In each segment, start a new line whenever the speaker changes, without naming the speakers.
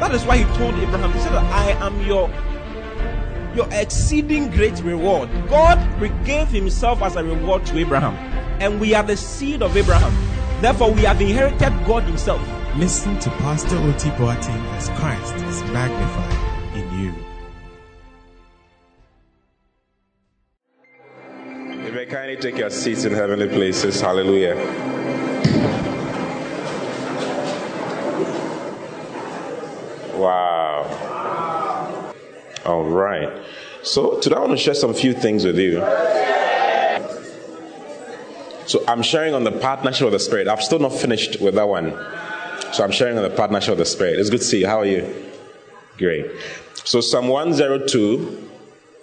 that is why He told Abraham, He said, I am your your exceeding great reward. God gave Himself as a reward to Abraham, and we are the seed of Abraham. Therefore, we have inherited God Himself.
Listen to Pastor Oti Boateng as Christ is magnified in you.
You may kindly take your seats in heavenly places. Hallelujah. Wow. All right. So today I want to share some few things with you. So I'm sharing on the partnership of the Spirit. I've still not finished with that one. So I'm sharing on the partnership of the Spirit. It's good to see you. How are you? Great. So Psalm 102,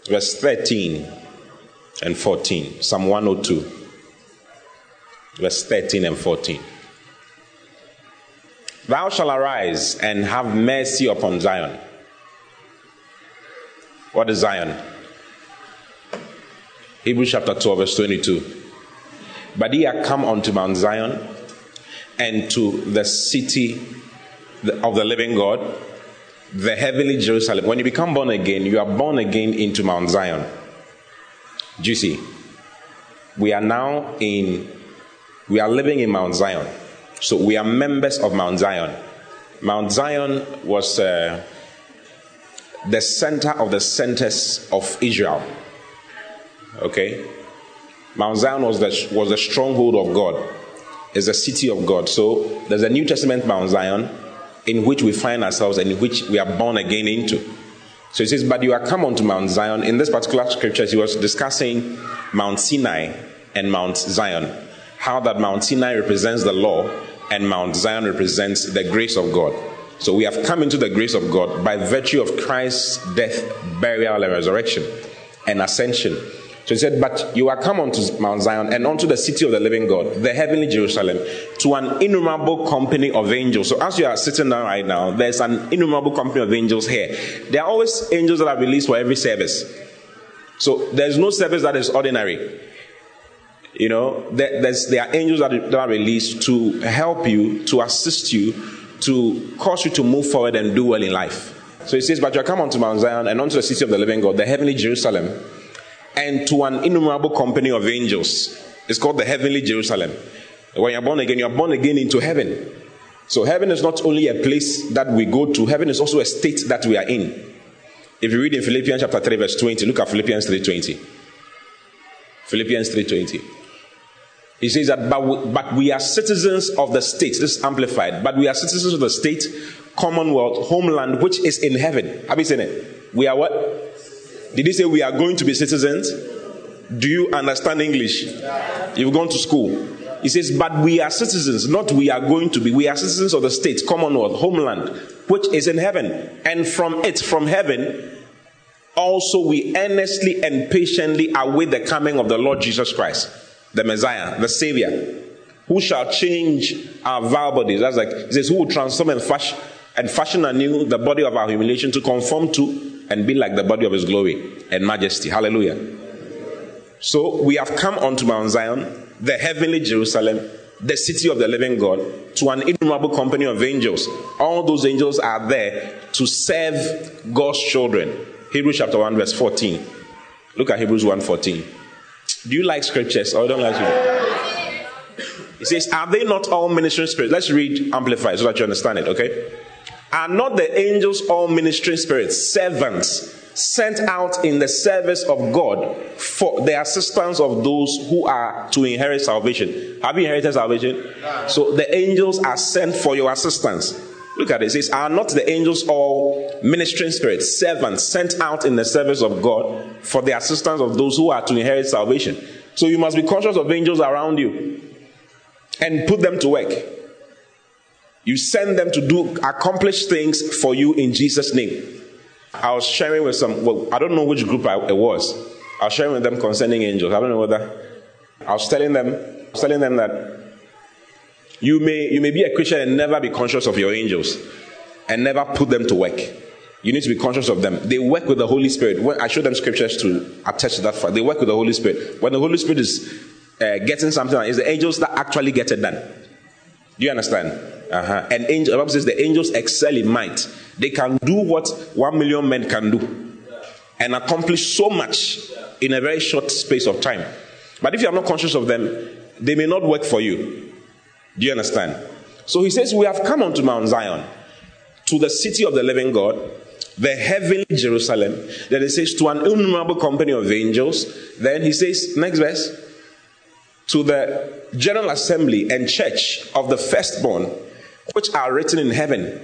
verse 13 and 14. Psalm 102, verse 13 and 14. Thou shalt arise and have mercy upon Zion. What is Zion? Hebrews chapter 12, verse 22. But ye are come unto Mount Zion and to the city of the living God, the heavenly Jerusalem. When you become born again, you are born again into Mount Zion. Do you see? We are now in, we are living in Mount Zion. So we are members of Mount Zion. Mount Zion was uh, the center of the centers of Israel. Okay? Mount Zion was the, was the stronghold of God, is the city of God. So there's a New Testament Mount Zion in which we find ourselves and in which we are born again into. So he says, But you are come unto Mount Zion. In this particular scripture, he was discussing Mount Sinai and Mount Zion. How that Mount Sinai represents the law and Mount Zion represents the grace of God. So we have come into the grace of God by virtue of Christ's death, burial, and resurrection and ascension. So he said, But you are come unto Mount Zion and unto the city of the living God, the heavenly Jerusalem, to an innumerable company of angels. So as you are sitting down right now, there's an innumerable company of angels here. There are always angels that are released for every service. So there's no service that is ordinary. You know, there, there are angels that, that are released to help you, to assist you, to cause you to move forward and do well in life. So he says, But you come unto Mount Zion and unto the city of the living God, the heavenly Jerusalem and to an innumerable company of angels. It's called the heavenly Jerusalem. When you're born again, you're born again into heaven. So heaven is not only a place that we go to, heaven is also a state that we are in. If you read in Philippians chapter 3, verse 20, look at Philippians 3:20. Philippians 3:20. He says that, but we, but we are citizens of the state. This is amplified. But we are citizens of the state, commonwealth, homeland, which is in heaven. Have you seen it? We are what? Did he say we are going to be citizens? Do you understand English? You've gone to school. He says, but we are citizens, not we are going to be. We are citizens of the state, commonwealth, homeland, which is in heaven. And from it, from heaven, also we earnestly and patiently await the coming of the Lord Jesus Christ, the Messiah, the Savior, who shall change our vile bodies. That's like, he says, who will transform and fashion, and fashion anew the body of our humiliation to conform to and be like the body of his glory and majesty. Hallelujah. So we have come unto Mount Zion, the heavenly Jerusalem, the city of the living God, to an innumerable company of angels. All those angels are there to serve God's children. Hebrews chapter 1, verse 14. Look at Hebrews 1 14. Do you like scriptures or don't like it? It says, Are they not all ministering spirits? Let's read Amplified so that you understand it, okay? Are not the angels all ministering spirits, servants, sent out in the service of God for the assistance of those who are to inherit salvation? Have you inherited salvation? So the angels are sent for your assistance. Look at it. It says, Are not the angels all ministering spirits, servants, sent out in the service of God for the assistance of those who are to inherit salvation? So you must be conscious of angels around you and put them to work. You send them to do accomplish things for you in Jesus' name. I was sharing with some, well, I don't know which group I, it was. I was sharing with them concerning angels. I don't know whether I was telling them, was telling them that you may you may be a Christian and never be conscious of your angels and never put them to work. You need to be conscious of them. They work with the Holy Spirit. When I show them scriptures to attest to that fact. They work with the Holy Spirit. When the Holy Spirit is uh, getting something, it's the angels that actually get it done. Do you understand? Uh-huh. And angel, the Bible says the angels excel in might. They can do what one million men can do and accomplish so much in a very short space of time. But if you are not conscious of them, they may not work for you. Do you understand? So he says, We have come unto Mount Zion, to the city of the living God, the heavenly Jerusalem. Then he says, To an innumerable company of angels. Then he says, Next verse, to the general assembly and church of the firstborn which are written in heaven.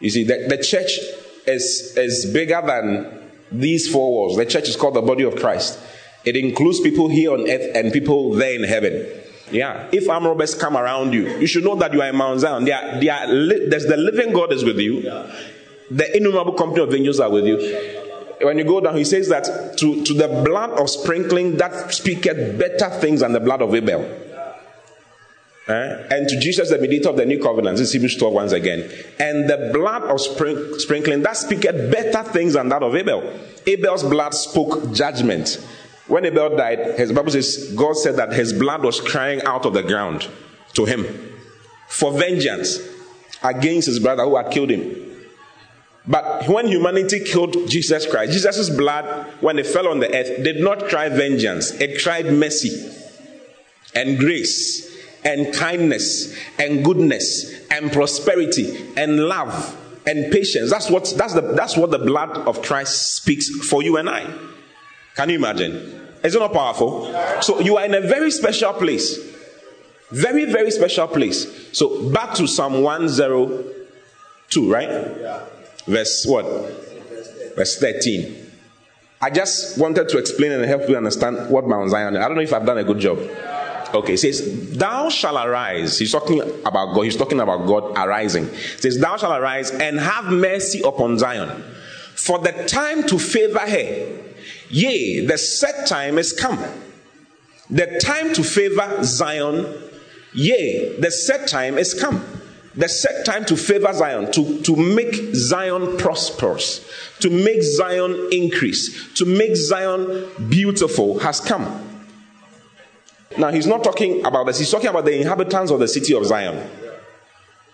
You see, the, the church is, is bigger than these four walls. The church is called the body of Christ. It includes people here on earth and people there in heaven. Yeah. If arm robbers come around you, you should know that you are in Mount Zion. They are, they are li- there's the living God is with you. The innumerable company of angels are with you. When you go down, he says that to, to the blood of sprinkling that speaketh better things than the blood of Abel. Eh? And to Jesus, the mediator of the new covenant, this is Hebrews 12 once again. And the blood of sprinkling, that speaketh better things than that of Abel. Abel's blood spoke judgment. When Abel died, his Bible says, God said that his blood was crying out of the ground to him for vengeance against his brother who had killed him. But when humanity killed Jesus Christ, Jesus' blood, when it fell on the earth, did not cry vengeance. It cried mercy and grace and kindness and goodness and prosperity and love and patience. That's what that's the that's what the blood of Christ speaks for you and I. Can you imagine? Is it not powerful? So you are in a very special place. Very, very special place. So back to Psalm 102, right? Verse what? Verse 13. I just wanted to explain and help you understand what Mount Zion is. I don't know if I've done a good job. Okay, it says, Thou shall arise. He's talking about God. He's talking about God arising. It says, Thou shall arise and have mercy upon Zion. For the time to favor her, yea, the set time is come. The time to favor Zion, yea, the set time is come. The set time to favor Zion, to, to make Zion prosperous, to make Zion increase, to make Zion beautiful has come. Now, he's not talking about this, he's talking about the inhabitants of the city of Zion.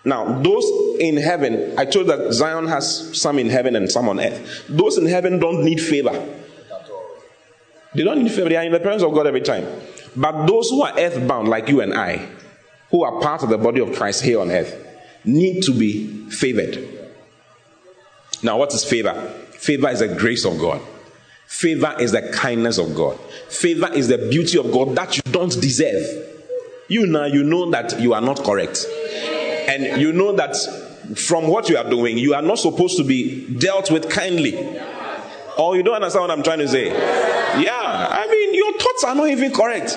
Now, those in heaven, I told that Zion has some in heaven and some on earth. Those in heaven don't need favor. They don't need favor, they are in the presence of God every time. But those who are earthbound, like you and I, who are part of the body of Christ here on earth, need to be favored. Now, what is favor? Favor is the grace of God. Favor is the kindness of God. Favor is the beauty of God that you don't deserve. You now you know that you are not correct. And you know that from what you are doing, you are not supposed to be dealt with kindly. Or you don't understand what I'm trying to say? Yeah, I mean, your thoughts are not even correct.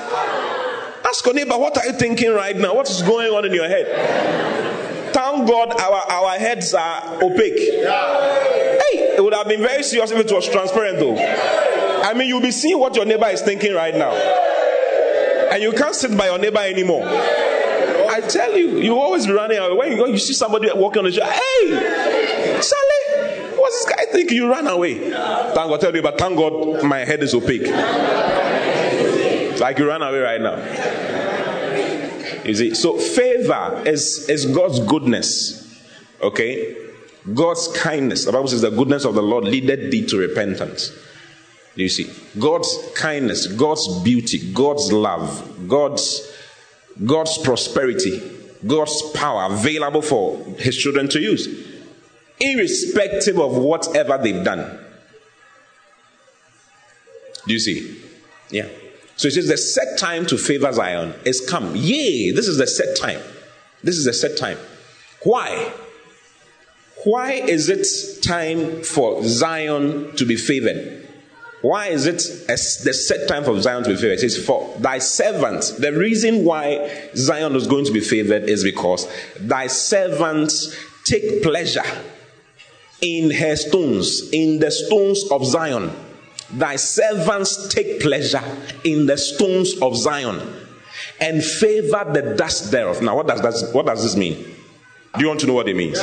Ask your neighbor, what are you thinking right now? What is going on in your head? Thank God our, our heads are opaque. Hey, it would have been very serious if it was transparent though. I mean, you'll be seeing what your neighbor is thinking right now. And you can't sit by your neighbor anymore. I tell you, you always be running away. When you, go, you see somebody walking on the street, hey, what's this guy thinking? You run away. Thank God, tell you, but thank God my head is opaque. Like you run away right now. You see, so favor is, is God's goodness. Okay? God's kindness. The Bible says the goodness of the Lord leadeth thee to repentance. Do you see? God's kindness, God's beauty, God's love, God's God's prosperity, God's power available for his children to use, irrespective of whatever they've done. Do you see? Yeah. So it says the set time to favor Zion is come. Yea, this is the set time. This is the set time. Why? Why is it time for Zion to be favored? Why is it the set time for Zion to be favored? It says, For thy servants. The reason why Zion is going to be favored is because thy servants take pleasure in her stones, in the stones of Zion. Thy servants take pleasure in the stones of Zion and favor the dust thereof. Now, what does, that, what does this mean? Do you want to know what it means?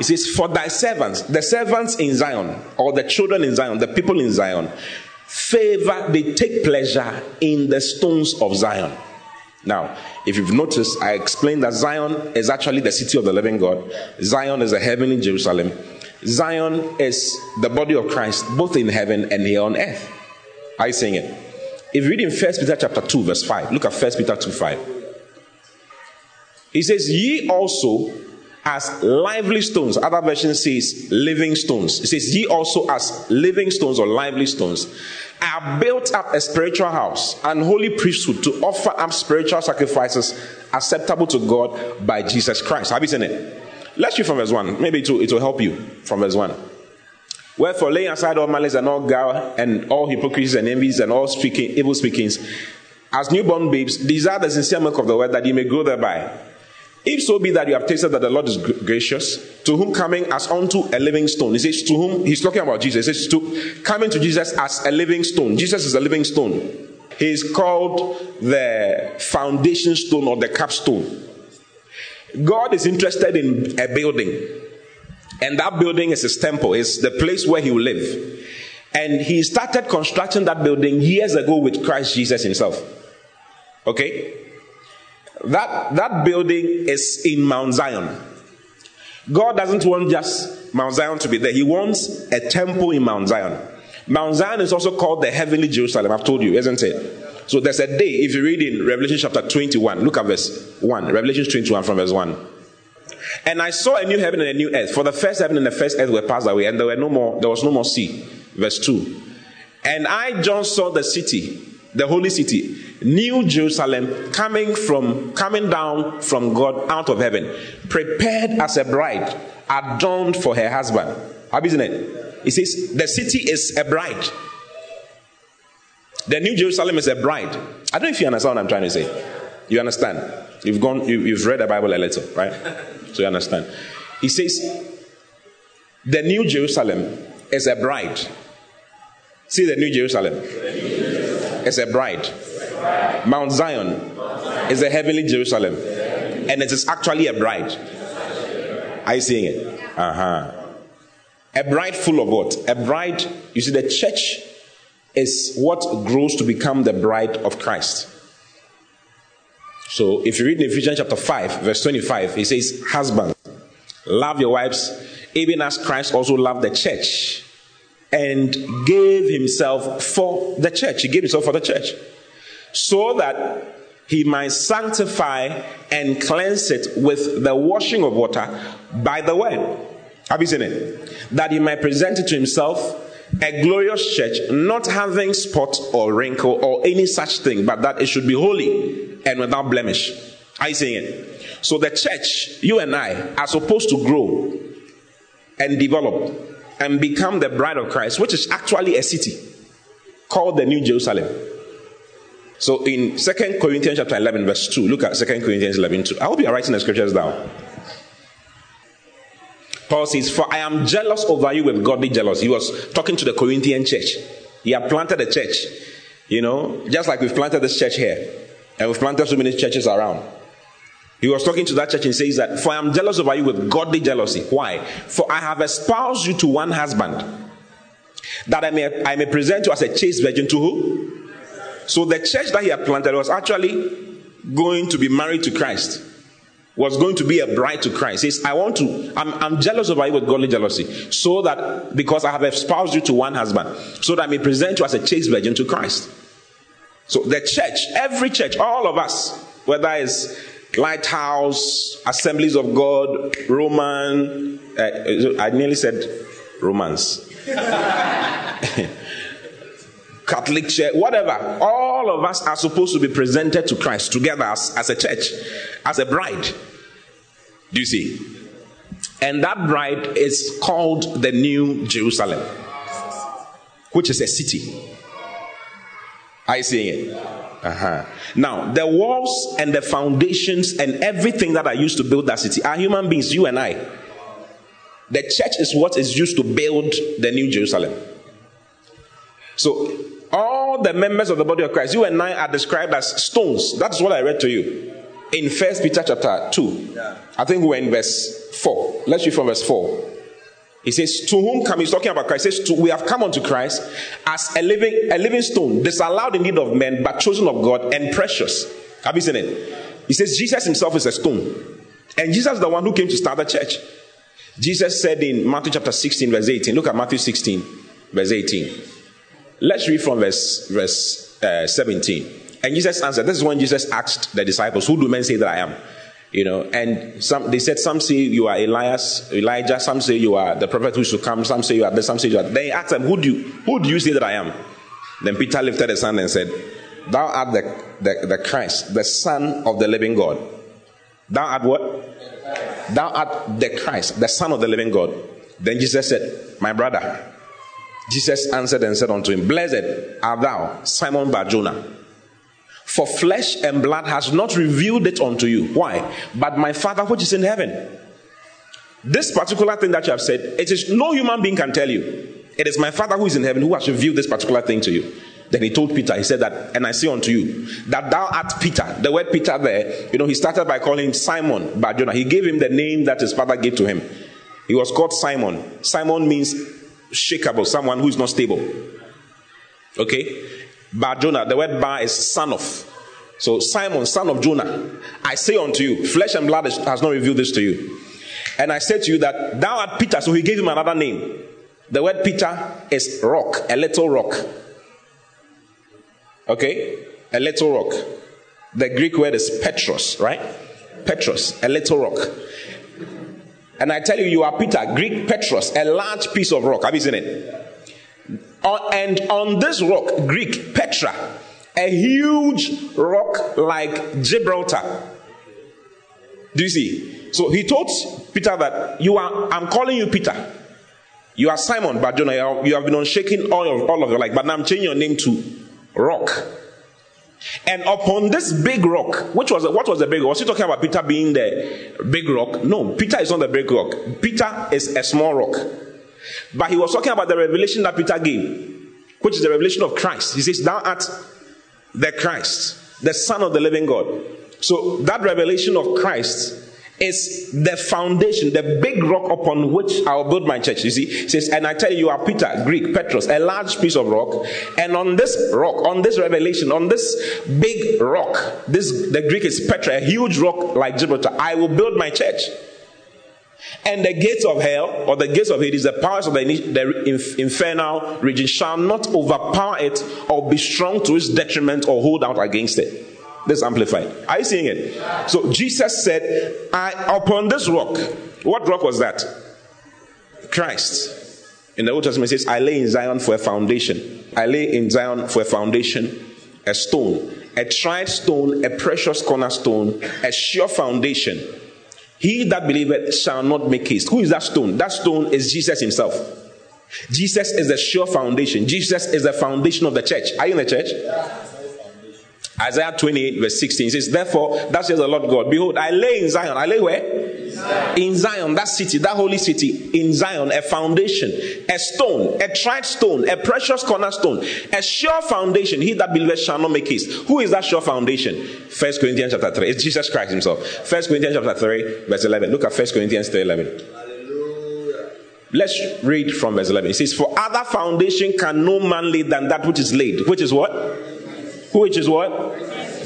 It says, For thy servants, the servants in Zion, or the children in Zion, the people in Zion, favor, they take pleasure in the stones of Zion. Now, if you've noticed, I explained that Zion is actually the city of the living God. Zion is a heavenly Jerusalem. Zion is the body of Christ, both in heaven and here on earth. Are you saying it? If you read in 1 Peter chapter 2, verse 5, look at 1 Peter 2 5. He says, Ye also as lively stones. Other version says living stones. It says, Ye also as living stones or lively stones are built up a spiritual house and holy priesthood to offer up spiritual sacrifices acceptable to God by Jesus Christ. Have you seen it? Let's read from verse 1. Maybe it will, it will help you from verse 1. Wherefore, laying aside all malice and all guile and all hypocrisy and envies and all speaking, evil speakings, as newborn babes, desire the sincere milk of the word that ye may grow thereby. If so be that you have tasted that the Lord is gracious, to whom coming as unto a living stone. He says, to whom, he's talking about Jesus. He says, to coming to Jesus as a living stone. Jesus is a living stone. He is called the foundation stone or the capstone. God is interested in a building, and that building is his temple, it's the place where he will live. And he started constructing that building years ago with Christ Jesus himself. Okay? That, that building is in Mount Zion. God doesn't want just Mount Zion to be there, He wants a temple in Mount Zion. Mount Zion is also called the heavenly Jerusalem, I've told you, isn't it? So there's a day, if you read in Revelation chapter 21, look at verse 1. Revelation 21 from verse 1. And I saw a new heaven and a new earth. For the first heaven and the first earth were passed away, and there were no more, there was no more sea. Verse 2. And I, John, saw the city, the holy city, New Jerusalem coming from coming down from God out of heaven, prepared as a bride, adorned for her husband. How isn't it? It says the city is a bride. The New Jerusalem is a bride. I don't know if you understand what I'm trying to say. You understand? You've gone, you, have read the Bible a little, right? So you understand. He says, the New Jerusalem is a bride. See the New Jerusalem. It's a bride. Mount Zion is the heavenly Jerusalem. And it is actually a bride. Are you seeing it? Uh huh. A bride full of what? A bride, you see, the church is what grows to become the bride of Christ. So if you read in Ephesians chapter 5, verse 25, it says, Husband, love your wives, even as Christ also loved the church and gave himself for the church. He gave himself for the church so that he might sanctify and cleanse it with the washing of water by the word. Have you seen it? That he might present it to himself a glorious church, not having spot or wrinkle or any such thing, but that it should be holy and without blemish. Are you seeing it? So the church, you and I, are supposed to grow and develop and become the bride of Christ, which is actually a city called the New Jerusalem. So in Second Corinthians chapter 11, verse 2, look at Second Corinthians 11, 2. I hope you are writing the scriptures down. Paul says, For I am jealous over you with godly jealousy. He was talking to the Corinthian church. He had planted a church, you know, just like we've planted this church here. And we've planted so many churches around. He was talking to that church and says that, For I am jealous over you with godly jealousy. Why? For I have espoused you to one husband, that I may, I may present you as a chaste virgin to who? So the church that he had planted was actually going to be married to Christ, was going to be a bride to Christ. He says, I want to, I'm, I'm jealous of you with godly jealousy, so that because I have espoused you to one husband, so that I may present you as a chaste virgin to Christ. So the church, every church, all of us, whether it's Lighthouse, Assemblies of God, Roman, uh, I nearly said Romans. Catholic church, whatever. All of us are supposed to be presented to Christ together as, as a church, as a bride. Do you see? And that bride is called the New Jerusalem. which is a city. Are you seeing it? Uh-huh. Now, the walls and the foundations and everything that are used to build that city are human beings, you and I. The church is what is used to build the New Jerusalem. So, all the members of the body of Christ, you and I are described as stones. That's what I read to you in First Peter chapter 2. I think we're in verse 4. Let's read from verse 4. He says, To whom come? He's talking about Christ. He says, We have come unto Christ as a living, a living stone, disallowed indeed of men, but chosen of God and precious. Have you seen it? He says, Jesus himself is a stone. And Jesus is the one who came to start the church. Jesus said in Matthew chapter 16, verse 18. Look at Matthew 16, verse 18. Let's read from verse, verse uh, 17. And Jesus answered, This is when Jesus asked the disciples, Who do men say that I am? You know, and some they said some say you are Elias, Elijah, some say you are the prophet who should come, some say you are this, some say you are. Then he asked them, Who do you who do you say that I am? Then Peter lifted his hand and said, Thou art the, the, the Christ, the Son of the living God. Thou art what? Thou art the Christ, the Son of the living God. Then Jesus said, My brother. Jesus answered and said unto him, Blessed art thou, Simon Barjona. For flesh and blood has not revealed it unto you. Why? But my Father which is in heaven. This particular thing that you have said, it is no human being can tell you. It is my Father who is in heaven who has revealed this particular thing to you. Then he told Peter, he said that, and I say unto you, that thou art Peter. The word Peter there, you know, he started by calling him Simon Barjona. He gave him the name that his father gave to him. He was called Simon. Simon means shakeable, someone who is not stable. Okay? Bar Jonah, the word bar is son of. So Simon, son of Jonah, I say unto you, flesh and blood has not revealed this to you. And I said to you that thou art Peter, so he gave him another name. The word Peter is rock, a little rock. Okay? A little rock. The Greek word is Petros, right? Petros, a little rock. And I tell you, you are Peter, Greek Petros, a large piece of rock. Have you seen it? Uh, and on this rock, Greek, Petra, a huge rock like Gibraltar. Do you see? So he told Peter that you are, I'm calling you Peter. You are Simon Barjona. You have been on shaking all of, all of your life, but now I'm changing your name to Rock. And upon this big rock, which was what was the big rock? Was he talking about Peter being the big rock? No, Peter is not the big rock. Peter is a small rock. But he was talking about the revelation that Peter gave, which is the revelation of Christ. He says, Thou art the Christ, the Son of the living God. So that revelation of Christ is the foundation, the big rock upon which I will build my church. You see, it says, and I tell you, you are Peter, Greek, Petros, a large piece of rock, and on this rock, on this revelation, on this big rock, this the Greek is Petra, a huge rock like Gibraltar, I will build my church. And the gates of hell, or the gates of Hades, the powers of the, the infernal region, shall not overpower it or be strong to its detriment or hold out against it. This amplified. Are you seeing it? So Jesus said, I, upon this rock, what rock was that? Christ. In the Old Testament, says, I lay in Zion for a foundation. I lay in Zion for a foundation, a stone, a tried stone, a precious cornerstone, a sure foundation he that believeth shall not make haste. Who is that stone? That stone is Jesus himself. Jesus is the sure foundation. Jesus is the foundation of the church. Are you in the church? Isaiah 28, verse 16 says, Therefore, that says the Lord God, Behold, I lay in Zion. I lay where? Zion. In Zion, that city, that holy city, in Zion, a foundation, a stone, a tried stone, a precious cornerstone, a sure foundation. He that believeth shall not make haste. Who is that sure foundation? First Corinthians chapter 3. It's Jesus Christ himself. First Corinthians chapter 3, verse 11. Look at First Corinthians 3, 11. Let's read from verse 11. It says, For other foundation can no man lay than that which is laid. Which is what? Which is what?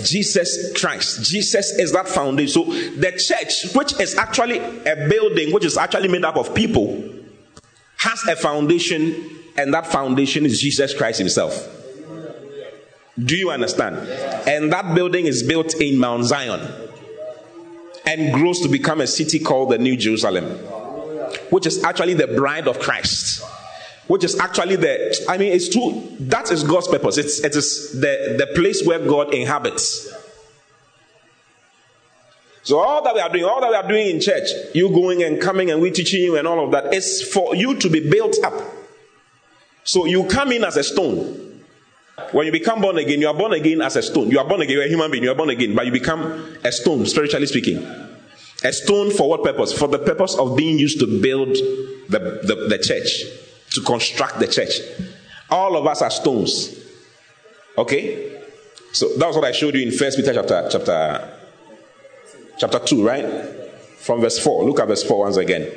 Jesus Christ. Jesus is that foundation. So the church, which is actually a building, which is actually made up of people, has a foundation, and that foundation is Jesus Christ Himself. Do you understand? And that building is built in Mount Zion and grows to become a city called the New Jerusalem, which is actually the bride of Christ which is actually the i mean it's true that is god's purpose it's it is the the place where god inhabits so all that we are doing all that we are doing in church you going and coming and we teaching you and all of that is for you to be built up So you come in as a stone. When you become born again, you are born again as a stone. You are born again, you're a human being, you are born again, but you become a stone, spiritually speaking. A stone for what purpose? For the purpose of being used to build the, the, the church, to construct the church. All of us are stones. Okay? So that was what I showed you in First Peter chapter chapter chapter 2, right? From verse 4. Look at verse 4 once again.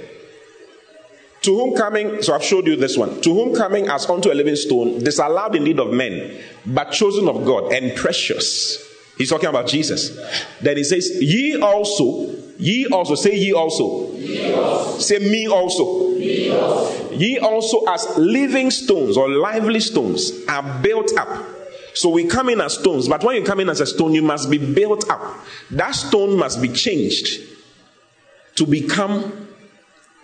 To whom coming, so I've showed you this one. To whom coming as unto a living stone, disallowed indeed of men, but chosen of God and precious. He's talking about Jesus. Then he says, Ye also, ye also, say ye also. Also. Say me also. me also. Ye also, as living stones or lively stones, are built up. So we come in as stones, but when you come in as a stone, you must be built up. That stone must be changed to become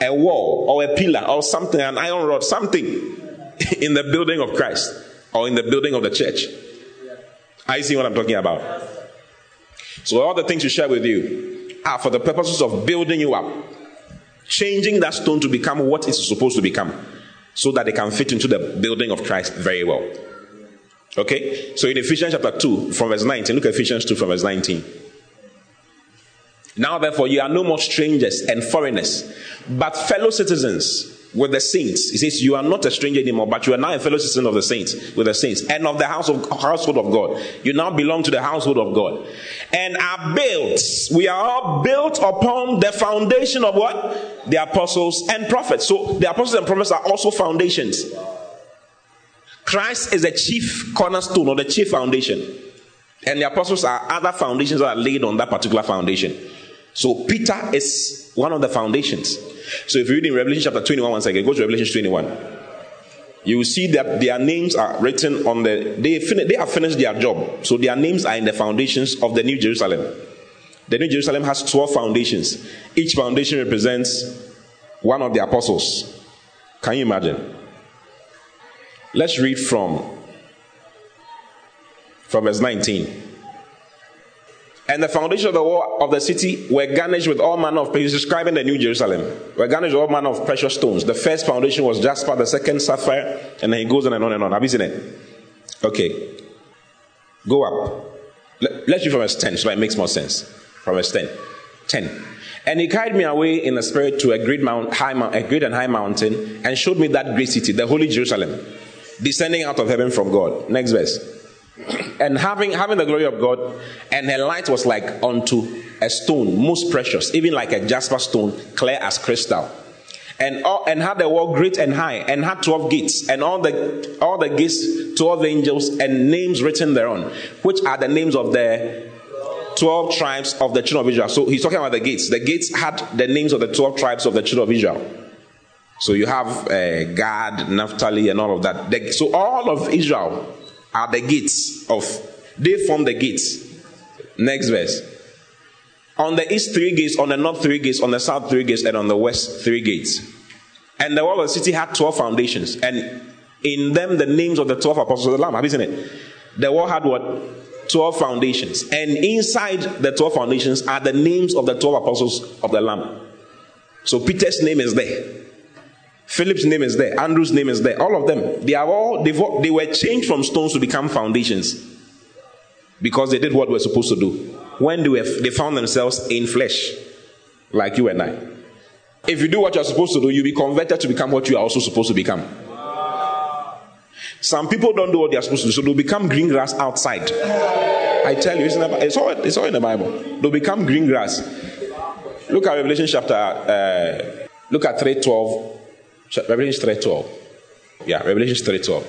a wall or a pillar or something, an iron rod, something in the building of Christ or in the building of the church. I see what I'm talking about. So all the things we share with you are for the purposes of building you up, changing that stone to become what it's supposed to become, so that it can fit into the building of Christ very well. Okay? So in Ephesians chapter 2, from verse 19, look at Ephesians 2 from verse 19. Now, therefore, you are no more strangers and foreigners, but fellow citizens with the saints. He says, You are not a stranger anymore, but you are now a fellow citizen of the saints, with the saints, and of the house of, household of God. You now belong to the household of God. And are built, we are all built upon the foundation of what? The apostles and prophets. So the apostles and prophets are also foundations. Christ is the chief cornerstone or the chief foundation. And the apostles are other foundations that are laid on that particular foundation. So Peter is one of the foundations. So if you read in Revelation chapter 21 once again, go to Revelation 21. You will see that their names are written on the they fin- they have finished their job. So their names are in the foundations of the New Jerusalem. The New Jerusalem has 12 foundations. Each foundation represents one of the apostles. Can you imagine? Let's read from from verse 19. And the foundation of the wall of the city were garnished with all manner of, he's describing the New Jerusalem, were garnished with all manner of precious stones. The first foundation was jasper, the second sapphire, and then he goes on and on and on. Have you seen it? Okay. Go up. Let, us read from verse 10 so it makes more sense. From verse 10. 10. And he carried me away in the spirit to a great, mount, high, a great and high mountain and showed me that great city, the holy Jerusalem, descending out of heaven from God. Next verse and having having the glory of God, and her light was like unto a stone, most precious, even like a jasper stone, clear as crystal. And all, and had the wall great and high, and had twelve gates, and all the all the gates twelve angels, and names written thereon, which are the names of the 12 tribes of the children of Israel. So he's talking about the gates. The gates had the names of the 12 tribes of the children of Israel. So you have uh, Gad, Naphtali, and all of that. So all of Israel are the gates of, they form the gates. Next verse. On the east, three gates, on the north, three gates, on the south, three gates, and on the west, three gates. And the wall of the city had 12 foundations, and in them the names of the 12 apostles of the Lamb. Have you seen it? The wall had what? 12 foundations. And inside the 12 foundations are the names of the 12 apostles of the Lamb. So Peter's name is there. Philip's name is there. Andrew's name is there. All of them. They are all, they were changed from stones to become foundations. Because they did what we're supposed to do. When they, were, they found themselves in flesh. Like you and I. If you do what you're supposed to do, you'll be converted to become what you are also supposed to become. Some people don't do what they're supposed to do, so they'll become green grass outside. I tell you, it's, the, it's, all, it's all in the Bible. They'll become green grass. Look at Revelation chapter, uh, look at 312 Revelation 3.12. Yeah, Revelation 3.12.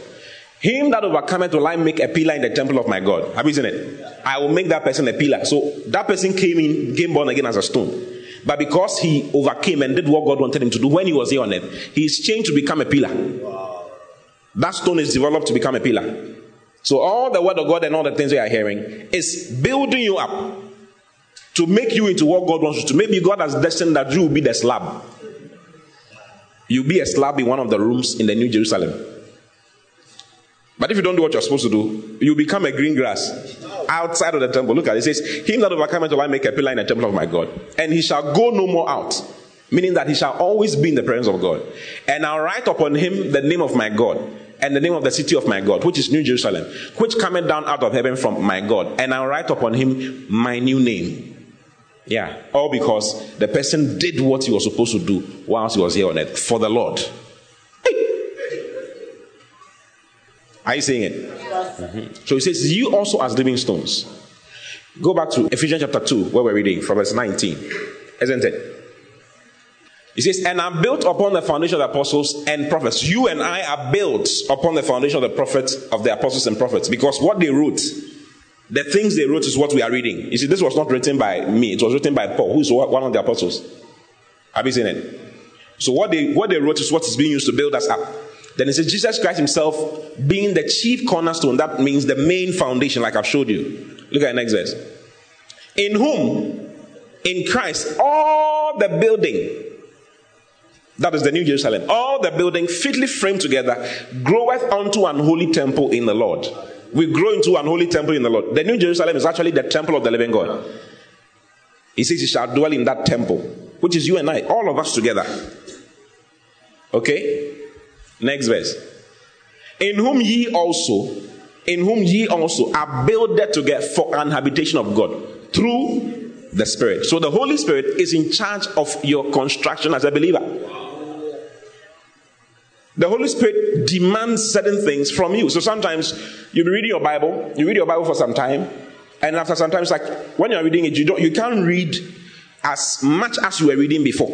Him that overcometh will I make a pillar in the temple of my God. Have you seen it? I will make that person a pillar. So that person came in, came born again as a stone. But because he overcame and did what God wanted him to do when he was here on earth, he is changed to become a pillar. That stone is developed to become a pillar. So all the word of God and all the things we are hearing is building you up to make you into what God wants you to. Maybe God has destined that you will be the slab. You'll be a slab in one of the rooms in the New Jerusalem. But if you don't do what you're supposed to do, you become a green grass outside of the temple. Look at it. It says, Him that overcometh will I make a pillar in the temple of my God, and he shall go no more out. Meaning that he shall always be in the presence of God. And I'll write upon him the name of my God, and the name of the city of my God, which is New Jerusalem, which cometh down out of heaven from my God, and I'll write upon him my new name. Yeah, all because the person did what he was supposed to do whilst he was here on earth for the Lord. Hey. Are you saying it? Mm-hmm. So he says, You also as living stones. Go back to Ephesians chapter 2, where we're reading from verse 19. Isn't it? He says, And I'm built upon the foundation of the apostles and prophets. You and I are built upon the foundation of the prophets, of the apostles and prophets, because what they wrote, the things they wrote is what we are reading. You see, this was not written by me, it was written by Paul, who is one of the apostles. Have you seen it? So what they what they wrote is what is being used to build us up. Then it says Jesus Christ Himself being the chief cornerstone. That means the main foundation, like I've showed you. Look at the next verse. In whom, in Christ, all the building that is the New Jerusalem. All the building fitly framed together groweth unto an holy temple in the Lord. We grow into an holy temple in the Lord. The New Jerusalem is actually the temple of the living God. He says he shall dwell in that temple, which is you and I, all of us together. Okay? Next verse. In whom ye also, in whom ye also are builded together for an habitation of God through the Spirit. So the Holy Spirit is in charge of your construction as a believer. The Holy Spirit demands certain things from you. So sometimes you'll be reading your Bible, you read your Bible for some time, and after some time, it's like when you're reading it, you don't you can't read as much as you were reading before.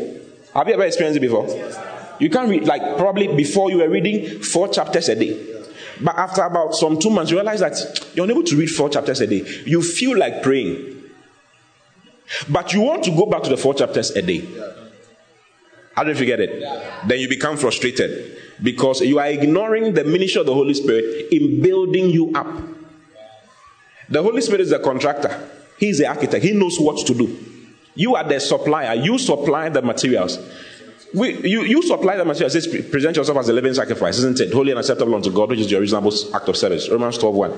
Have you ever experienced it before? You can't read like probably before you were reading four chapters a day. But after about some two months, you realize that you're unable to read four chapters a day. You feel like praying. But you want to go back to the four chapters a day. How do you forget it? Then you become frustrated because you are ignoring the ministry of the Holy Spirit in building you up. The Holy Spirit is the contractor, He's the architect, He knows what to do. You are the supplier, you supply the materials. We, you, you supply the materials. Says, present yourself as a living sacrifice, isn't it? Holy and acceptable unto God, which is your reasonable act of service. Romans 12 1.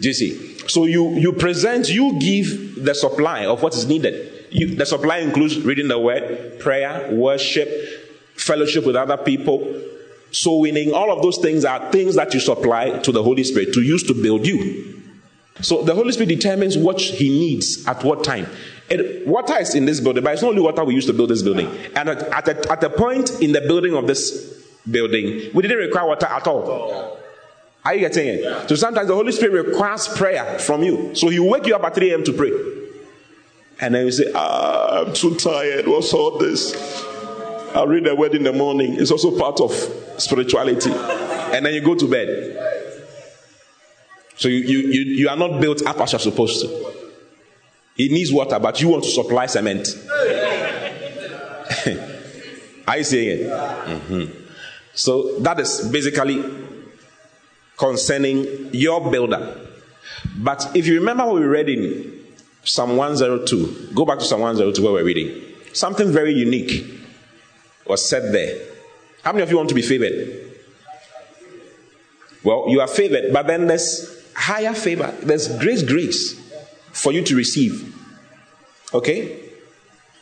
Do you see? So you, you present, you give the supply of what is needed. You, the supply includes reading the word, prayer, worship, fellowship with other people, so, winning, all of those things are things that you supply to the Holy Spirit to use to build you. So, the Holy Spirit determines what He needs at what time. It, water is in this building, but it's not only water we use to build this building. And at, at, a, at a point in the building of this building, we didn't require water at all. Are you getting it? So sometimes the Holy Spirit requires prayer from you. So He will wake you up at 3 a.m. to pray. And then you say, ah, I'm too tired. What's all this? I'll read the word in the morning. It's also part of spirituality. And then you go to bed. So you, you, you, you are not built up as you're supposed to. It needs water, but you want to supply cement. are you seeing it? Mm-hmm. So that is basically concerning your builder. But if you remember what we read in Psalm 102, go back to Psalm 102 where we're reading. Something very unique was said there. How many of you want to be favored? Well, you are favored, but then there's higher favor. There's grace, grace for you to receive. Okay?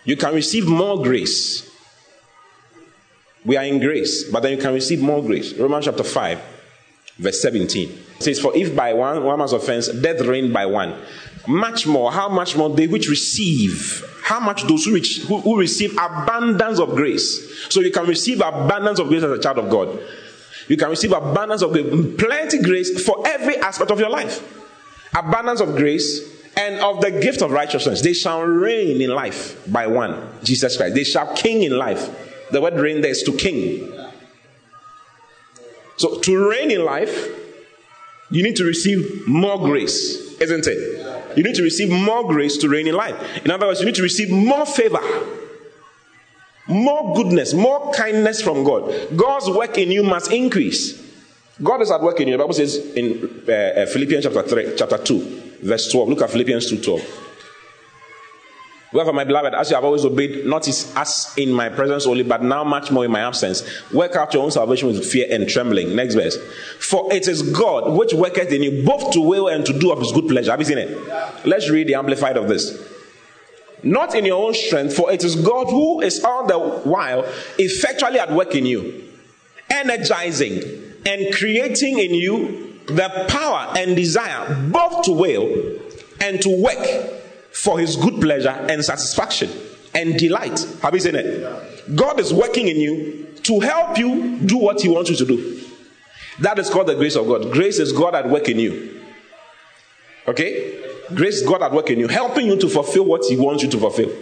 You can receive more grace. We are in grace, but then you can receive more grace. Romans chapter 5, verse 17. It says, For if by one, one man's offense death reigned by one, much more, how much more they which receive how much those who, reach, who, who receive abundance of grace. So you can receive abundance of grace as a child of God. You can receive abundance of grace, plenty grace for every aspect of your life. Abundance of grace and of the gift of righteousness. They shall reign in life by one, Jesus Christ. They shall king in life. The word reign there is to king. So to reign in life, you need to receive more grace, isn't it? You need to receive more grace to reign in life. In other words, you need to receive more favor, more goodness, more kindness from God. God's work in you must increase. God is at work in you. The Bible says in uh, uh Philippians chapter 3, chapter 2, verse 12. Look at Philippians 2 12. Wherefore, my beloved, as you have always obeyed, not as in my presence only, but now much more in my absence, work out your own salvation with fear and trembling. Next verse. For it is God which worketh in you both to will and to do of his good pleasure. Have you seen it? Let's read the amplified of this. Not in your own strength, for it is God who is all the while effectually at work in you, energizing, and creating in you the power and desire both to will and to work for his good pleasure and satisfaction and delight. Have you seen it? God is working in you to help you do what he wants you to do. That is called the grace of God. Grace is God at work in you. Okay? Grace is God at work in you, helping you to fulfill what he wants you to fulfill.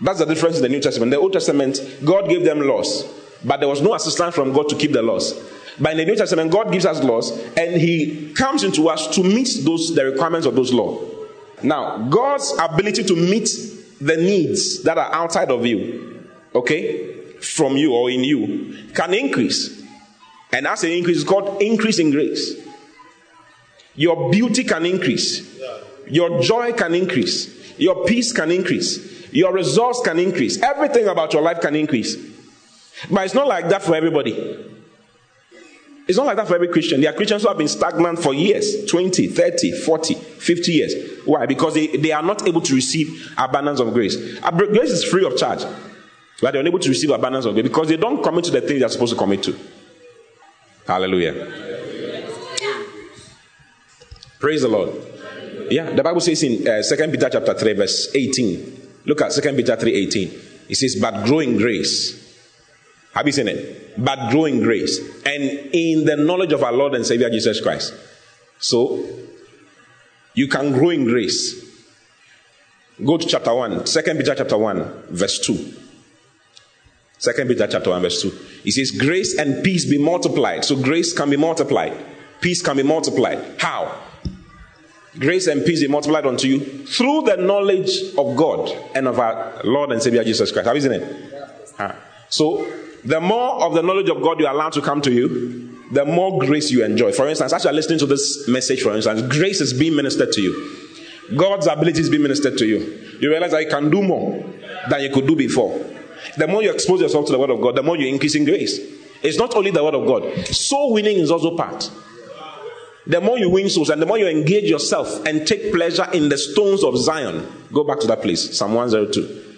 That's the difference in the New Testament. The Old Testament, God gave them laws, but there was no assistance from God to keep the laws. But in the New Testament, God gives us laws, and He comes into us to meet those the requirements of those laws. Now, God's ability to meet the needs that are outside of you, okay, from you or in you, can increase. And as an increase, it's called increase in grace. Your beauty can increase. Your joy can increase. Your peace can increase. Your results can increase. Everything about your life can increase. But it's not like that for everybody. It's not like that for every Christian. There are Christians who have been stagnant for years 20, 30, 40, 50 years. Why? Because they, they are not able to receive abundance of grace. Grace is free of charge. But they're unable to receive abundance of grace because they don't commit to the things they're supposed to commit to. Hallelujah. Praise the Lord. Yeah, the Bible says in uh, 2 Peter chapter 3, verse 18. Look at 2 Peter 3:18. It says, but growing grace. Have you seen it? But growing grace. And in the knowledge of our Lord and Savior Jesus Christ. So you can grow in grace. Go to chapter 1, 2 Peter chapter 1, verse 2. 2 Peter chapter 1, verse 2. It says, Grace and peace be multiplied. So grace can be multiplied. Peace can be multiplied. How? Grace and peace be multiplied unto you through the knowledge of God and of our Lord and Savior Jesus Christ. Have you seen it? So, the more of the knowledge of God you allow to come to you, the more grace you enjoy. For instance, as you are listening to this message, for instance, grace is being ministered to you. God's ability is being ministered to you. You realize that you can do more than you could do before. The more you expose yourself to the Word of God, the more you increase in grace. It's not only the Word of God, soul winning is also part. The more you win souls and the more you engage yourself and take pleasure in the stones of Zion. Go back to that place, Psalm 102.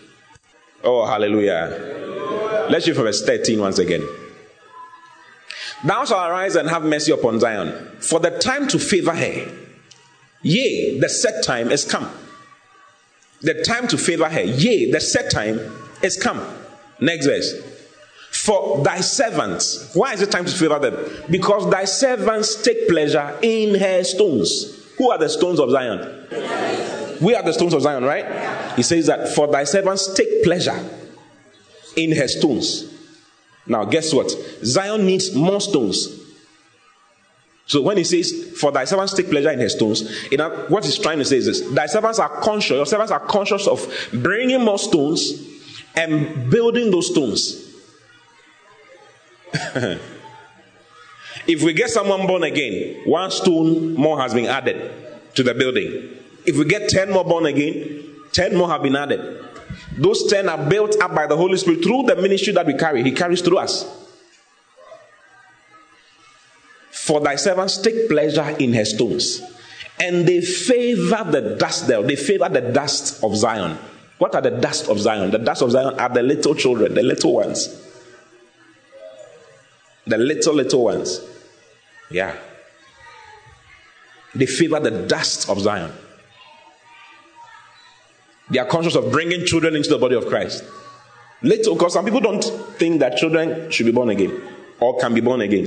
Oh, hallelujah. Let's read from verse 13 once again. Thou shalt arise and have mercy upon Zion, for the time to favor her. Yea, the set time is come. The time to favor her. Yea, the set time is come. Next verse for thy servants. Why is it time to favor them? Because thy servants take pleasure in her stones. Who are the stones of Zion? We are the stones of Zion, right? He says that for thy servants take pleasure in her stones. Now, guess what? Zion needs more stones. So when he says, For thy servants take pleasure in her stones, you know, what he's trying to say is this Thy servants are conscious, your servants are conscious of bringing more stones and building those stones. if we get someone born again, one stone more has been added to the building. If we get 10 more born again, 10 more have been added. Those 10 are built up by the Holy Spirit through the ministry that we carry. He carries through us. For thy servants take pleasure in her stones, and they favor the dust there. They favor the dust of Zion. What are the dust of Zion? The dust of Zion are the little children, the little ones. The little, little ones. Yeah. They favor the dust of Zion. They are conscious of bringing children into the body of Christ. Little, because some people don't think that children should be born again or can be born again.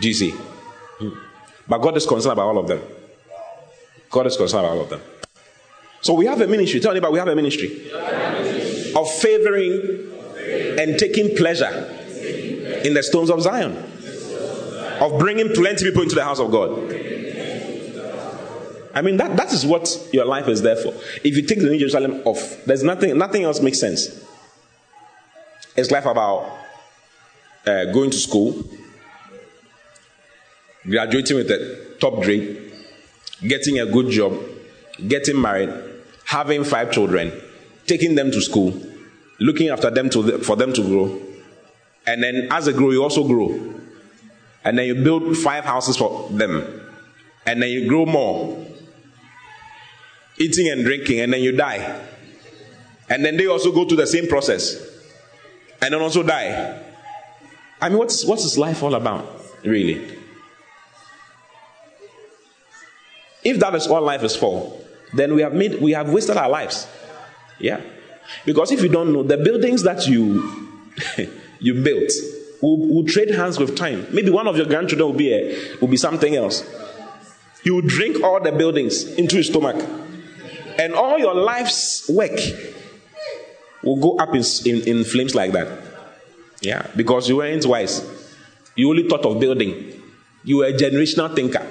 Do you see? Hmm. But God is concerned about all of them. God is concerned about all of them. So we have a ministry. Tell anybody we have a ministry, have a ministry. of favoring and taking pleasure in the stones of Zion, of bringing plenty people into the house of God. I mean, that, that is what your life is there for. If you take the New Jerusalem off, there's nothing, nothing else makes sense. It's life about uh, going to school, graduating with a top grade, getting a good job, getting married, having five children, taking them to school, looking after them for them to grow, and then as they grow, you also grow. And then you build five houses for them. And then you grow more. Eating and drinking, and then you die. And then they also go through the same process. And then also die. I mean, what's, what's life all about, really? If that is all life is for, then we have made we have wasted our lives. Yeah. Because if you don't know, the buildings that you you built will, will trade hands with time. Maybe one of your grandchildren will be a, will be something else. You will drink all the buildings into his stomach. And all your life's work will go up in, in, in flames like that. Yeah, because you weren't wise. You only thought of building. You were a generational thinker.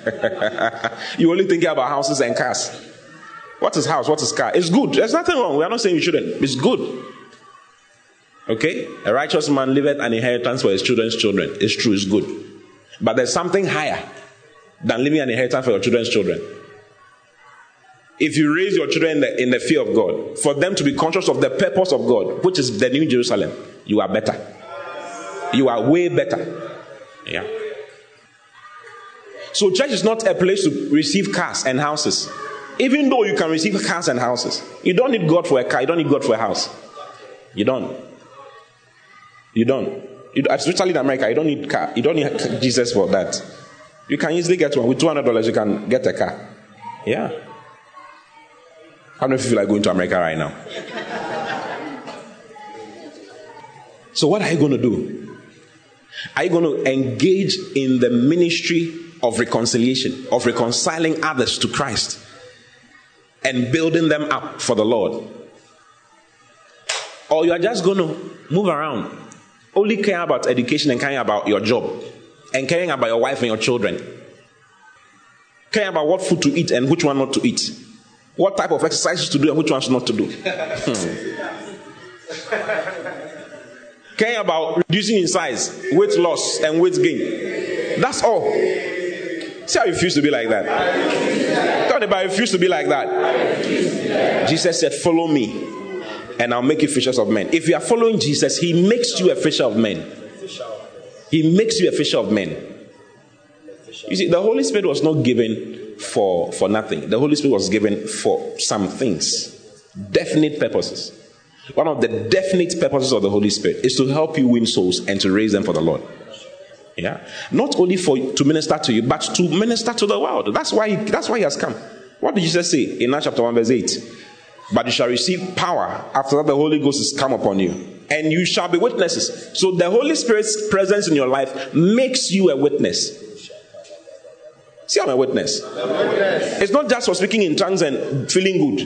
you only thinking about houses and cars. What is house? What is car? It's good. There's nothing wrong. We are not saying you shouldn't. It's good. Okay? A righteous man liveth an inheritance for his children's children. It's true, it's good. But there's something higher than leaving an inheritance for your children's children. If you raise your children in the, in the fear of God, for them to be conscious of the purpose of God, which is the New Jerusalem, you are better. You are way better. Yeah. So, church is not a place to receive cars and houses. Even though you can receive cars and houses, you don't need God for a car, you don't need God for a house. You don't. You don't. You, especially in America, you don't need car. You don't need Jesus for that. You can easily get one with two hundred dollars. You can get a car. Yeah. How many of you feel like going to America right now? so, what are you going to do? Are you going to engage in the ministry of reconciliation, of reconciling others to Christ and building them up for the Lord? Or you are just going to move around, only care about education and caring about your job, and caring about your wife and your children, caring about what food to eat and which one not to eat, what type of exercises to do and which ones not to do. Hmm. caring about reducing in size, weight loss, and weight gain. That's all. See you refuse to be like that. Talk about refuse to be like that. Jesus said, Follow me, and I'll make you fishers of men. If you are following Jesus, he makes you a fisher of men. He makes you a fisher of men. You see, the Holy Spirit was not given for, for nothing. The Holy Spirit was given for some things, definite purposes. One of the definite purposes of the Holy Spirit is to help you win souls and to raise them for the Lord. Yeah. Not only for to minister to you, but to minister to the world. That's why he, that's why he has come. What did Jesus say in Acts chapter 1, verse 8? But you shall receive power after that the Holy Ghost has come upon you. And you shall be witnesses. So the Holy Spirit's presence in your life makes you a witness. See, I'm a witness. It's not just for speaking in tongues and feeling good.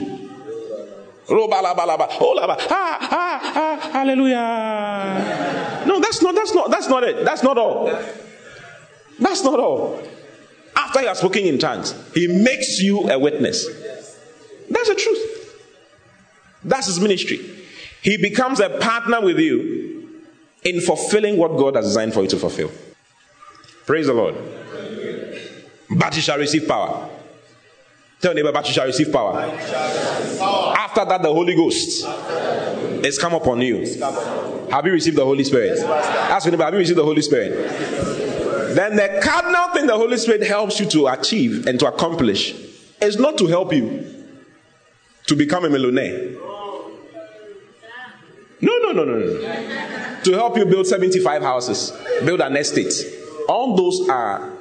Hallelujah. No, that's not, that's not, that's not it. That's not all. That's not all. After you are speaking in tongues, he makes you a witness. That's the truth. That's his ministry. He becomes a partner with you in fulfilling what God has designed for you to fulfill. Praise the Lord. But you shall receive power. Tell neighbor, but you shall receive power. After that, the Holy Ghost has come upon you. Have you received the Holy Spirit? Ask neighbor, have you received the Holy Spirit? Then the cardinal thing the Holy Spirit helps you to achieve and to accomplish is not to help you to become a millionaire. No, no, no, no, no. To help you build 75 houses, build an estate. All those are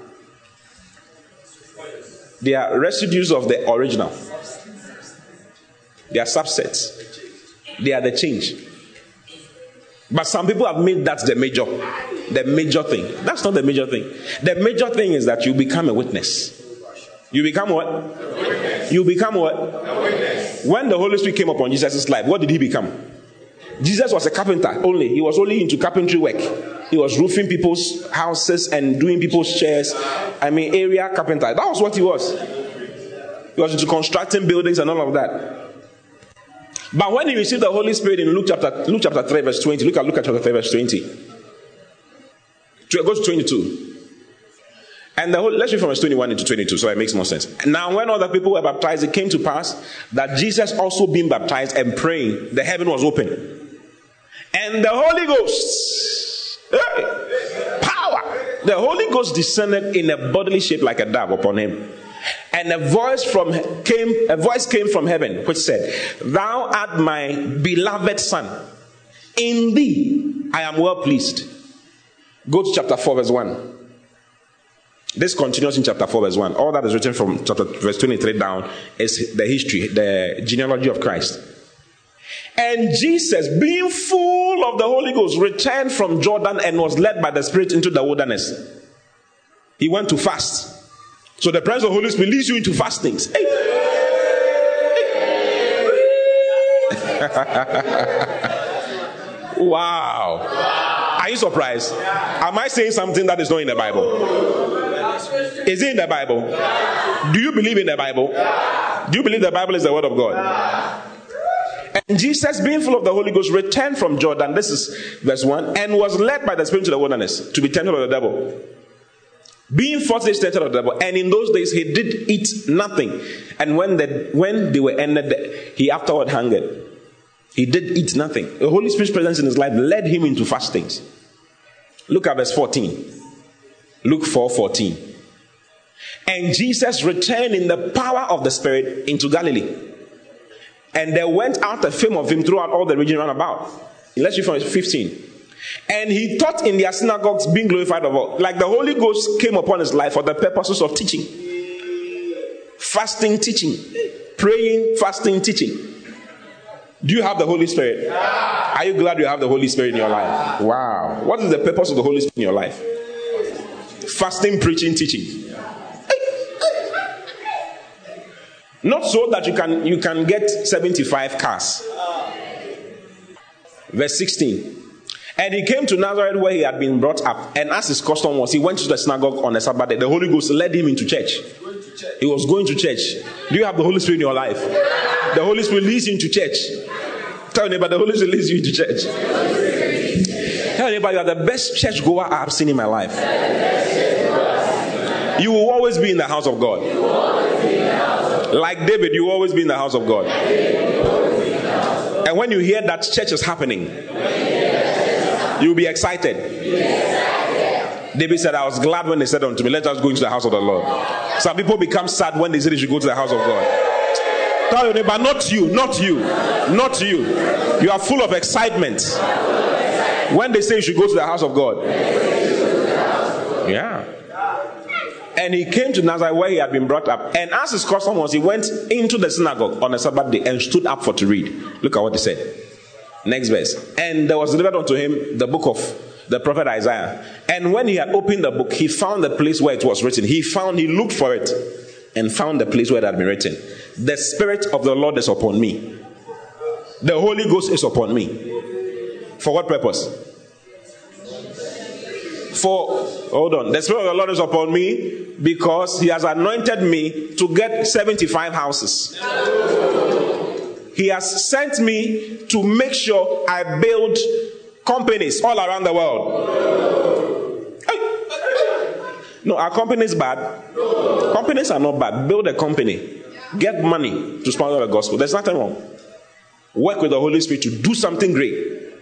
they are residues of the original. They are subsets. They are the change. But some people have made that the major, the major thing. That's not the major thing. The major thing is that you become a witness. You become what? You become what? When the Holy Spirit came upon Jesus' life, what did he become? Jesus was a carpenter only. He was only into carpentry work. He was roofing people's houses and doing people's chairs. I mean, area carpenter. That was what he was. He was into constructing buildings and all of that. But when he received the Holy Spirit in Luke chapter, Luke chapter 3, verse 20, look at Luke chapter 3, verse 20. Go to 22. And the whole, let's read from verse 21 into 22 so it makes more sense. Now, when other people were baptized, it came to pass that Jesus also being baptized and praying, the heaven was open. And the Holy Ghost, hey, power, the Holy Ghost descended in a bodily shape like a dove upon him. And a voice from came, a voice came from heaven which said, Thou art my beloved son. In thee I am well pleased. Go to chapter 4, verse 1. This continues in chapter 4, verse 1. All that is written from chapter verse 23 down is the history, the genealogy of Christ. And Jesus, being full of the Holy Ghost, returned from Jordan and was led by the Spirit into the wilderness. He went to fast. So the presence of the Holy Spirit leads you into fastings. Hey. wow. Are you surprised? Am I saying something that is not in the Bible? Is it in the Bible? Do you believe in the Bible? Do you believe the Bible is the Word of God? And Jesus, being full of the Holy Ghost, returned from Jordan. This is verse 1 and was led by the Spirit to the wilderness to be tempted of the devil. Being forty days tempted of the devil, and in those days he did eat nothing. And when, the, when they were ended, he afterward hungered. He did eat nothing. The Holy Spirit's presence in his life led him into fastings. Look at verse 14. Luke 4 14. And Jesus returned in the power of the Spirit into Galilee. And there went out a fame of him throughout all the region round about. Let's read from 15. And he taught in their synagogues, being glorified of all. Like the Holy Ghost came upon his life for the purposes of teaching, fasting, teaching, praying, fasting, teaching. Do you have the Holy Spirit? Are you glad you have the Holy Spirit in your life? Wow. What is the purpose of the Holy Spirit in your life? Fasting, preaching, teaching. Not so that you can you can get 75 cars. Verse 16. And he came to Nazareth where he had been brought up. And as his custom was, he went to the synagogue on a Sabbath day. The Holy Ghost led him into church. He was going to church. Do you have the Holy Spirit in your life? The Holy Spirit leads you into church. Tell neighbor, the Holy Spirit leads you into church. Tell neighbor, you are the best church goer I have seen in my life. You will always be in the house of God. Like David, you always be in the house of God. And when you hear that church is happening, You'll be excited. David said, I was glad when they said unto me, Let us go into the house of the Lord. Some people become sad when they say they should go to the house of God. Tell your neighbor, not you, not you, not you. You are full of excitement. When they say you should go to the house of God. Yeah. And he came to Nazareth where he had been brought up. And as his custom was, he went into the synagogue on a Sabbath day and stood up for to read. Look at what he said. Next verse. And there was delivered unto him the book of the prophet Isaiah. And when he had opened the book, he found the place where it was written. He found, he looked for it and found the place where it had been written. The Spirit of the Lord is upon me. The Holy Ghost is upon me. For what purpose? For, hold on. The Spirit of the Lord is upon me because he has anointed me to get 75 houses. He has sent me to make sure I build companies all around the world. No, our company is bad. Companies are not bad. Build a company. Get money to sponsor the gospel. There's nothing wrong. Work with the Holy Spirit to do something great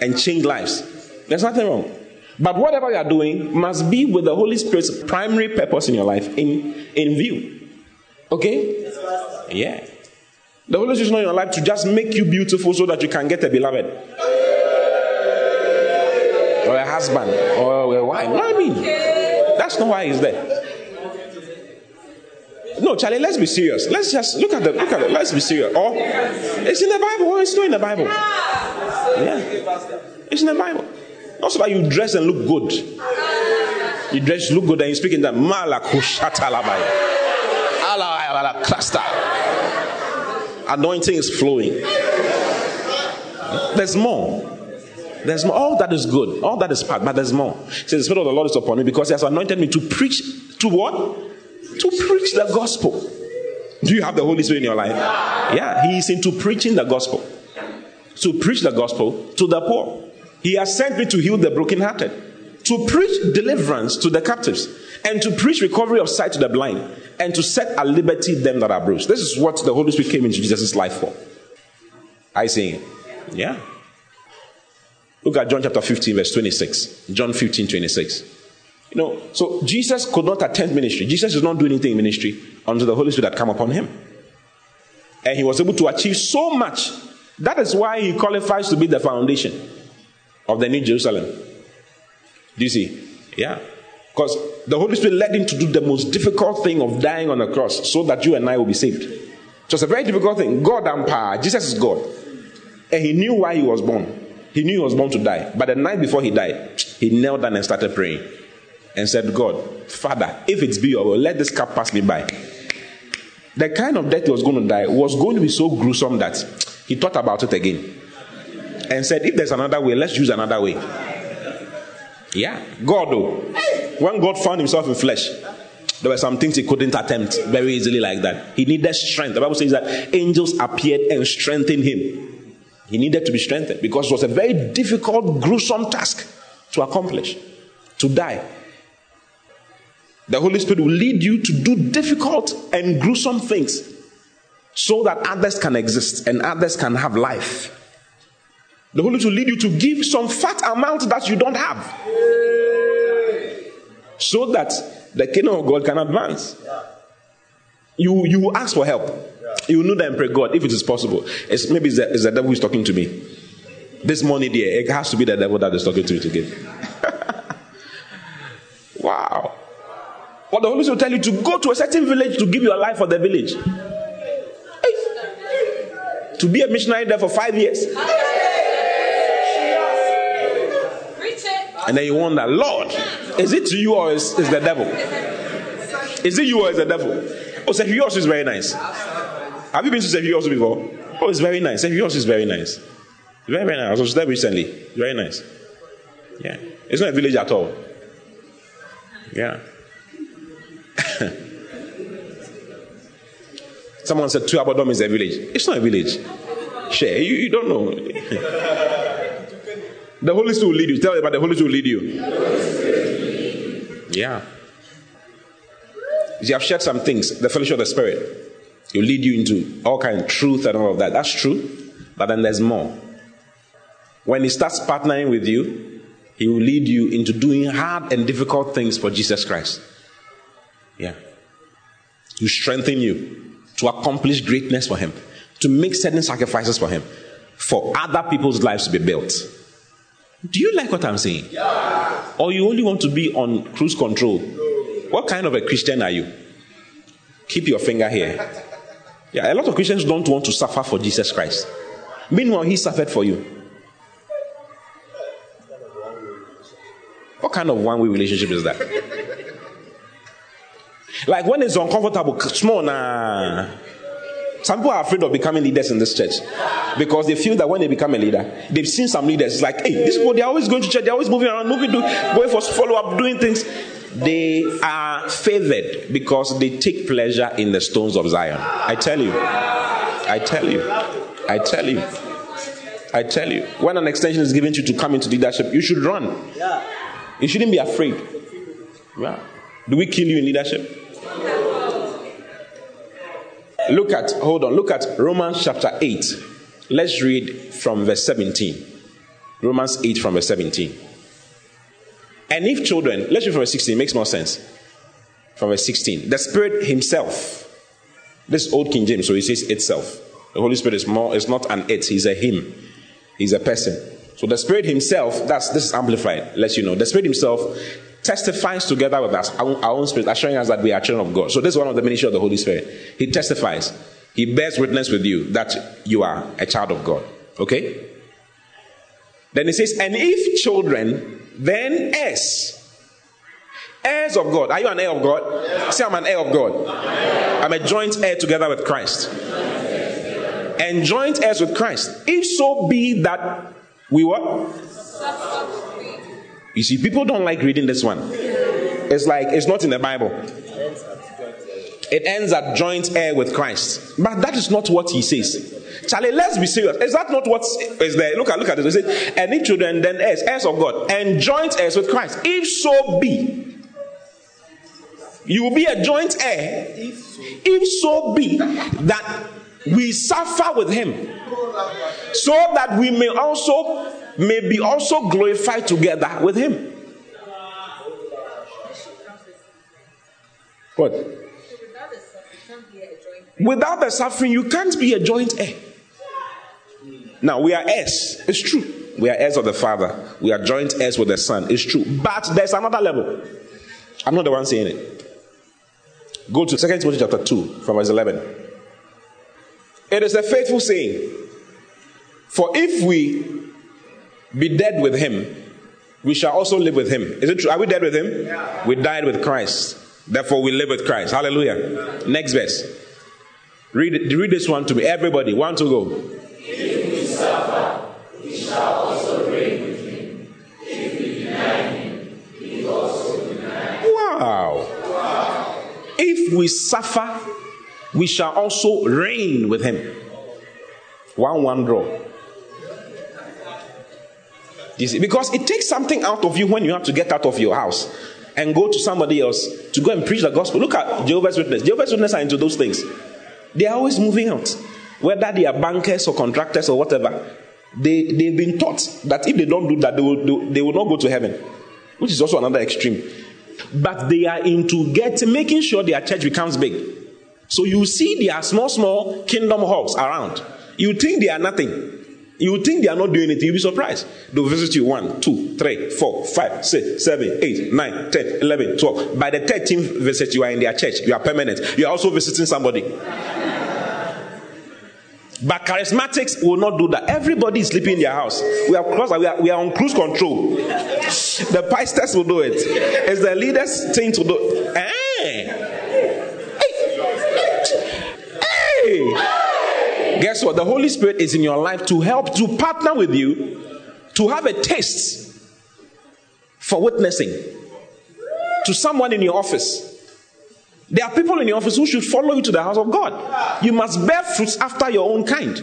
and change lives. There's nothing wrong. But whatever you are doing must be with the Holy Spirit's primary purpose in your life in, in view. Okay? Yeah. The Holy Spirit is not in your life to just make you beautiful so that you can get a beloved. Or a husband. Or a wife. No, I mean. That's not why he's there. No, Charlie, let's be serious. Let's just look at the look at it. Let's be serious. Or it's in the Bible, or it's not in the Bible. Yeah. It's in the Bible. Not so that you dress and look good. You dress, look good, and you speak in that malakushatalabai. Ala cluster anointing is flowing. There's more. There's more. All that is good. All that is part, but there's more. Says the Spirit of the Lord is upon me because He has anointed me to preach to what? To preach the gospel. Do you have the Holy Spirit in your life? Yeah, He is into preaching the gospel. To preach the gospel to the poor. He has sent me to heal the brokenhearted, to preach deliverance to the captives, and to preach recovery of sight to the blind, and to set at liberty them that are bruised. This is what the Holy Spirit came into Jesus' life for. I it. yeah. Look at John chapter 15, verse 26. John 15, 26. You know, so Jesus could not attend ministry. Jesus did not do anything in ministry until the Holy Spirit had come upon him. And he was able to achieve so much. That is why he qualifies to be the foundation. Of the New Jerusalem. Do you see? Yeah. Because the Holy Spirit led him to do the most difficult thing of dying on the cross so that you and I will be saved. So it's a very difficult thing. God and power. Jesus is God. And he knew why he was born. He knew he was born to die. But the night before he died, he knelt down and started praying and said, God, Father, if it's be your will, let this cup pass me by. The kind of death he was going to die was going to be so gruesome that he thought about it again and said, if there's another way, let's use another way. Yeah. God, though, when God found himself in flesh, there were some things he couldn't attempt very easily like that. He needed strength. The Bible says that angels appeared and strengthened him. He needed to be strengthened because it was a very difficult, gruesome task to accomplish, to die. The Holy Spirit will lead you to do difficult and gruesome things so that others can exist and others can have life. The Holy Spirit will lead you to give some fat amount that you don't have so that the kingdom of God can advance. You, you ask for help. You know that and pray, God, if it is possible. It's, maybe it's the, it's the devil who's talking to me. This money there, it has to be the devil that is talking to you to give. wow. What the Holy Spirit will tell you to go to a certain village to give your life for the village. Hey. To be a missionary there for five years. And then you wonder, Lord, is it you or is, is the devil? Is it you or is the devil? Oh, Sefios is very nice. Have you been to Sefios before? Oh, it's very nice. Sefios is very nice. Very, very nice. I was there recently. Very nice. Yeah. It's not a village at all. Yeah. Someone said two Abodom is a village. It's not a village. Share. You, you don't know. the Holy Spirit will lead you. Tell me about the Holy Spirit will lead you. Yeah. You have shared some things. The fellowship of the Spirit. He'll lead you into all kind of truth and all of that. That's true. But then there's more. When he starts partnering with you, he will lead you into doing hard and difficult things for Jesus Christ. Yeah. To strengthen you, to accomplish greatness for Him, to make certain sacrifices for Him, for other people's lives to be built. Do you like what I'm saying? Yeah. Or you only want to be on cruise control? What kind of a Christian are you? Keep your finger here. Yeah, a lot of Christians don't want to suffer for Jesus Christ. Meanwhile, He suffered for you. What kind of one way relationship is that? Like when it's uncomfortable, small nah. Some people are afraid of becoming leaders in this church because they feel that when they become a leader, they've seen some leaders. It's like, hey, these people, they're always going to church, they're always moving around, moving, do, going for follow up, doing things. They are favored because they take pleasure in the stones of Zion. I tell you. I tell you. I tell you. I tell you. When an extension is given to you to come into leadership, you should run. You shouldn't be afraid. Yeah. Do we kill you in leadership? Look at, hold on, look at Romans chapter 8. Let's read from verse 17. Romans 8 from verse 17. And if children, let's read from verse 16, it makes more sense. From verse 16. The Spirit Himself, this old King James, so he says itself. The Holy Spirit is more, is not an it, he's a him. He's a person. So the Spirit Himself, that's this is amplified, lets you know. The Spirit Himself testifies together with us, our, our own spirit, assuring us that we are children of God. So this is one of the ministry of the Holy Spirit. He testifies. He bears witness with you that you are a child of God. Okay? Then he says, and if children, then heirs. Heirs of God. Are you an heir of God? Yeah. Say, I'm an heir of God. Yeah. I'm a joint heir together with Christ. And joint heirs with Christ. If so be that we what? You see, people don't like reading this one. It's like it's not in the Bible. It ends at joint heir with Christ. But that is not what he says. Charlie, let's be serious. Is that not what is there? Look at look at this. It and if children, then heirs, heirs of God, and joint heirs with Christ. If so be, you will be a joint heir. If so be that we suffer with him, so that we may also may be also glorified together with him. What? Without the suffering, you can't be a joint heir. Now we are heirs. It's true. We are heirs of the Father. We are joint heirs with the Son. It's true. But there's another level. I'm not the one saying it. Go to 2 Timothy chapter 2 from verse 11. It is a faithful saying. For if we be dead with him, we shall also live with him. Is it true? Are we dead with him? Yeah. We died with Christ. Therefore, we live with Christ. Hallelujah. Yeah. Next verse. Read, read this one to me. Everybody, one to go.
If we suffer, we shall also reign with him. If we deny him, he also deny.
Wow. wow. If we suffer, we shall also reign with him. One, one draw. See, because it takes something out of you when you have to get out of your house and go to somebody else to go and preach the gospel. Look at Jehovah's Witness. Jehovah's Witness are into those things. They are always moving out. Whether they are bankers or contractors or whatever, they, they've been taught that if they don't do that, they will, they will not go to heaven, which is also another extreme. But they are into getting, making sure their church becomes big. So you see there are small, small kingdom halls around. You think they are nothing. You think they are not doing anything, you'll be surprised. They'll visit you 1, 2, 3, 4, 5, 6, 7, 8, 9, 10, 11, 12. By the 13th visit, you are in their church. You are permanent. You are also visiting somebody. But charismatics will not do that. Everybody is sleeping in their house. We are, close, we are, we are on cruise control. The pastors will do it. It's the leaders' thing to do. Eh? Hey! Hey! hey. Guess what? The Holy Spirit is in your life to help, to partner with you, to have a taste for witnessing to someone in your office there are people in your office who should follow you to the house of God. You must bear fruits after your own kind.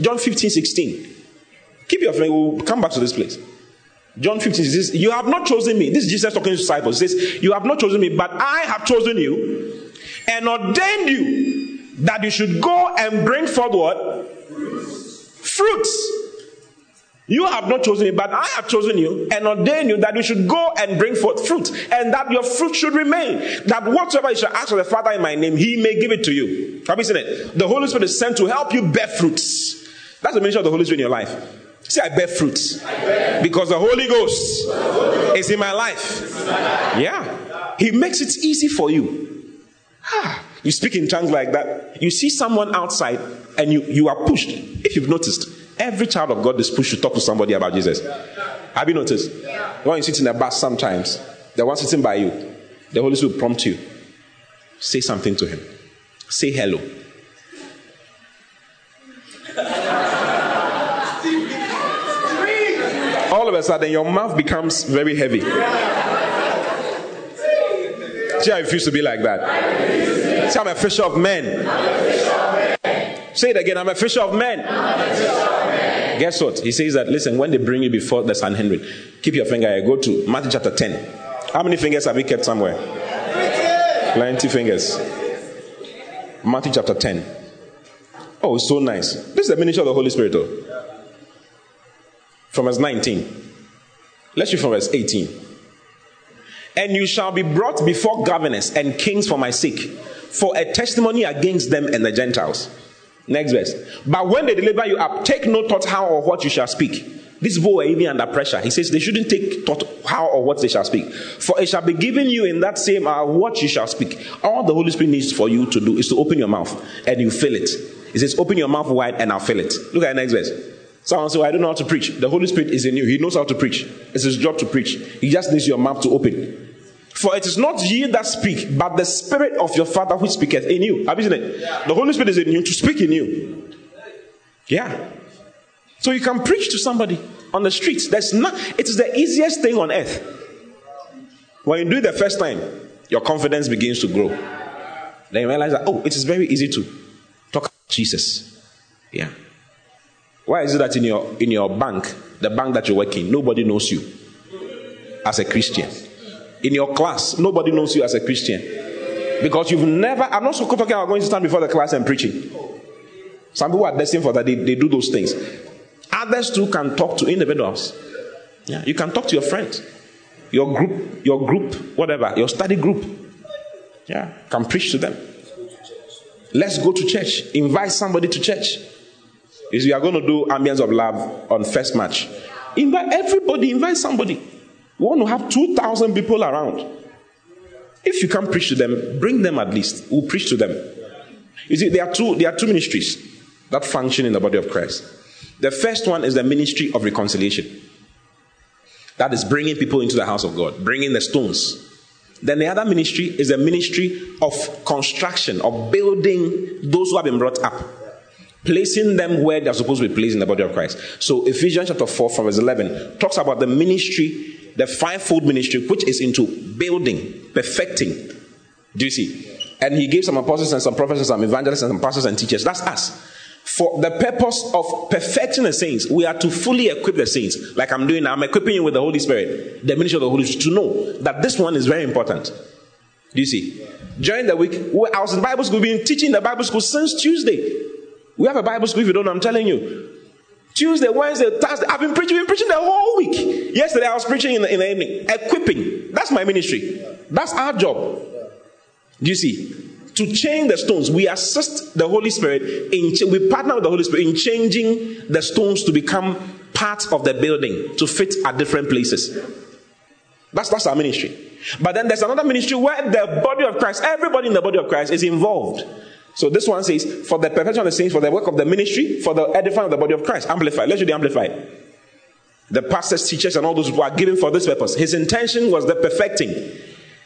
John 15, 16. Keep your friend, we'll come back to this place. John 15 says, You have not chosen me. This is Jesus talking to disciples. He says, You have not chosen me, but I have chosen you and ordained you that you should go and bring forth what? Fruits. You have not chosen me, but I have chosen you and ordained you that you should go and bring forth fruit, and that your fruit should remain. That whatsoever you shall ask of the Father in my name, he may give it to you. Have you seen it? The Holy Spirit is sent to help you bear fruits. That's the mission of the Holy Spirit in your life. Say, I bear fruits. Because the Holy Ghost is in my life. Yeah. He makes it easy for you. Ah, you speak in tongues like that. You see someone outside and you, you are pushed. If you've noticed, Every child of God is pushed to talk to somebody about Jesus. Have you noticed? When you sit in a bus sometimes, the one sitting by you, the Holy Spirit will prompt you. Say something to him. Say hello. All of a sudden, your mouth becomes very heavy. See it feels to be like that. Say, I'm a fisher of men. Say it again. I'm a fisher of men. Guess what? He says that, listen, when they bring you before the Sanhedrin, keep your finger here. Go to Matthew chapter 10. How many fingers have we kept somewhere? Plenty fingers. Matthew chapter 10. Oh, so nice. This is the ministry of the Holy Spirit, though. From verse 19. Let's read from verse 18. And you shall be brought before governors and kings for my sake, for a testimony against them and the Gentiles. Next verse. But when they deliver you up, take no thought how or what you shall speak. These boys are even under pressure. He says they shouldn't take thought how or what they shall speak. For it shall be given you in that same hour what you shall speak. All the Holy Spirit needs for you to do is to open your mouth and you fill it. He says, Open your mouth wide and I'll fill it. Look at the next verse. Someone say, I don't know how to preach. The Holy Spirit is in you. He knows how to preach. It's his job to preach. He just needs your mouth to open. For it is not ye that speak, but the Spirit of your Father which speaketh in you. Have you seen it? Yeah. The Holy Spirit is in you to speak in you. Yeah. So you can preach to somebody on the streets. There's not, it is the easiest thing on earth. When you do it the first time, your confidence begins to grow. Then you realize that, oh, it is very easy to talk about Jesus. Yeah. Why is it that in your in your bank, the bank that you work in, nobody knows you as a Christian? In your class, nobody knows you as a Christian. Because you've never, I'm not so talking about going to stand before the class and preaching. Some people are destined for that, they, they do those things. Others too can talk to individuals. Yeah, you can talk to your friends, your group, your group, whatever, your study group. Yeah, can preach to them. Let's go to church. Invite somebody to church. is we are going to do ambience of love on first match. Invite everybody, invite somebody. We want to have 2,000 people around. If you can't preach to them, bring them at least. We'll preach to them. You see, there are two, there are two ministries that function in the body of Christ. The first one is the ministry of reconciliation. That is bringing people into the house of God, bringing the stones. Then the other ministry is the ministry of construction, of building those who have been brought up, placing them where they're supposed to be placed in the body of Christ. So Ephesians chapter 4, from verse 11, talks about the ministry, the fivefold ministry, which is into building, perfecting. Do you see? And he gave some apostles and some prophets and some evangelists and some pastors and teachers. That's us for the purpose of perfecting the saints, we are to fully equip the saints. Like I'm doing now, I'm equipping you with the Holy Spirit, the ministry of the Holy Spirit, to know that this one is very important. Do you see? During the week, I was in Bible school, we've been teaching the Bible school since Tuesday. We have a Bible school, if you don't know, I'm telling you. Tuesday, Wednesday, Thursday, I've been preaching, been preaching the whole week. Yesterday, I was preaching in the, in the evening. Equipping. That's my ministry. That's our job. Do you see? to change the stones. We assist the Holy Spirit in we partner with the Holy Spirit in changing the stones to become part of the building to fit at different places. That's that's our ministry. But then there's another ministry where the body of Christ, everybody in the body of Christ is involved. So this one says, for the perfection of the saints, for the work of the ministry, for the edifying of the body of Christ. Amplified. Let's do the amplified. The pastors, teachers, and all those who are given for this purpose. His intention was the perfecting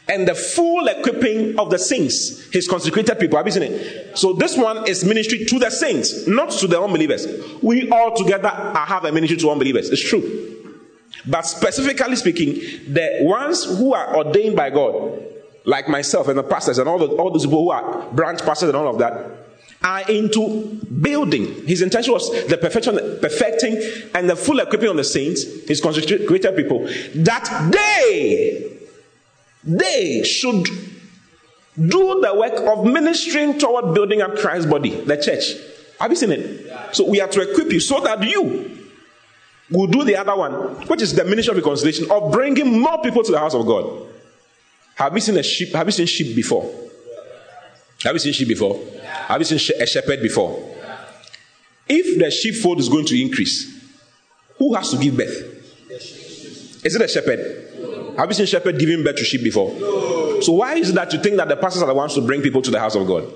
and the full equipping of the saints, his consecrated people. Have you seen it? So this one is ministry to the saints, not to the unbelievers. We all together have a ministry to unbelievers. It's true. But specifically speaking, the ones who are ordained by God, like myself and the pastors and all, the, all those people who are branch pastors and all of that, are into building. His intention was the perfection, perfecting, and the full equipping of the saints, his consecrated people, that they they should do the work of ministering toward building up Christ's body, the church. Have you seen it? So we are to equip you so that you will do the other one, which is the ministry of reconciliation, of bringing more people to the house of God. Have you seen a sheep? Have you seen sheep before? Have you seen sheep before? Have you seen a shepherd before? If the sheepfold is going to increase, who has to give birth? Is it a shepherd? Have you seen shepherd giving birth to sheep before? So why is it that you think that the pastors are the ones to bring people to the house of God?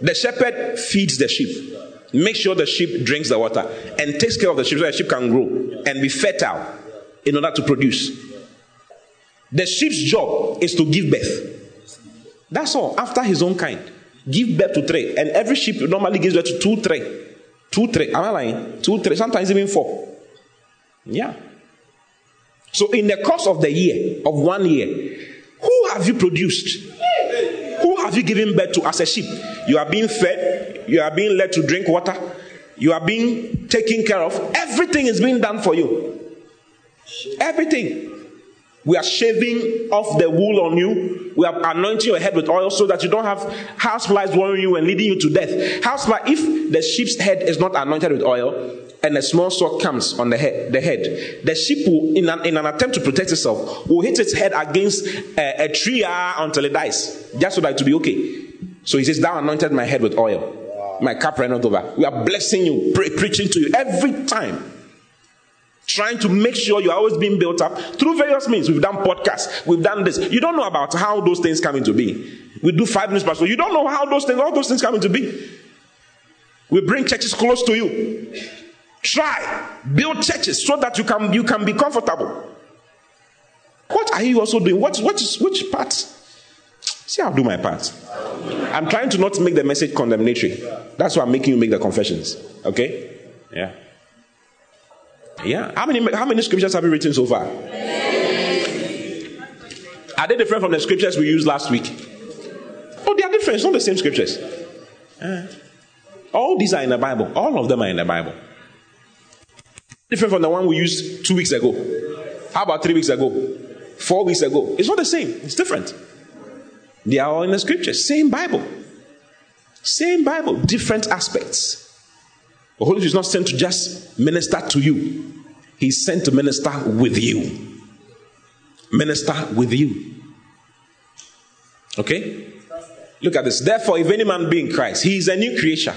The shepherd feeds the sheep, makes sure the sheep drinks the water, and takes care of the sheep so the sheep can grow and be fertile in order to produce. The sheep's job is to give birth. That's all. After his own kind, give birth to three, and every sheep normally gives birth to two, three, two, three. Am I lying? Two, three. Sometimes even four. Yeah. So, in the course of the year, of one year, who have you produced? Who have you given birth to as a sheep? You are being fed, you are being led to drink water, you are being taken care of. Everything is being done for you. Everything. We are shaving off the wool on you. We are anointing your head with oil so that you don't have house flies worrying you and leading you to death. House fly, if the sheep's head is not anointed with oil, and a small sword comes on the head, the head. The sheep will, in an, in an attempt to protect itself, will hit its head against a, a tree ah, until it dies, just so that it will be okay. So he says, Thou anointed my head with oil. My cup ran over. We are blessing you, pre- preaching to you every time. Trying to make sure you're always being built up through various means. We've done podcasts, we've done this. You don't know about how those things come into being. We do five minutes pastor. You don't know how those things, all those things come into being. We bring churches close to you. Try build churches so that you can you can be comfortable. What are you also doing? What what is which part? See, I'll do my part. I'm trying to not make the message condemnatory. That's why I'm making you make the confessions. Okay? Yeah. Yeah. How many how many scriptures have you written so far? Are they different from the scriptures we used last week? Oh, they are different. It's not the same scriptures. Uh, all these are in the Bible. All of them are in the Bible. Different from the one we used two weeks ago. How about three weeks ago? Four weeks ago? It's not the same. It's different. They are all in the scriptures. Same Bible. Same Bible. Different aspects. The Holy Spirit is not sent to just minister to you. He's sent to minister with you. Minister with you. Okay? Look at this. Therefore, if any man be in Christ, he is a new creation.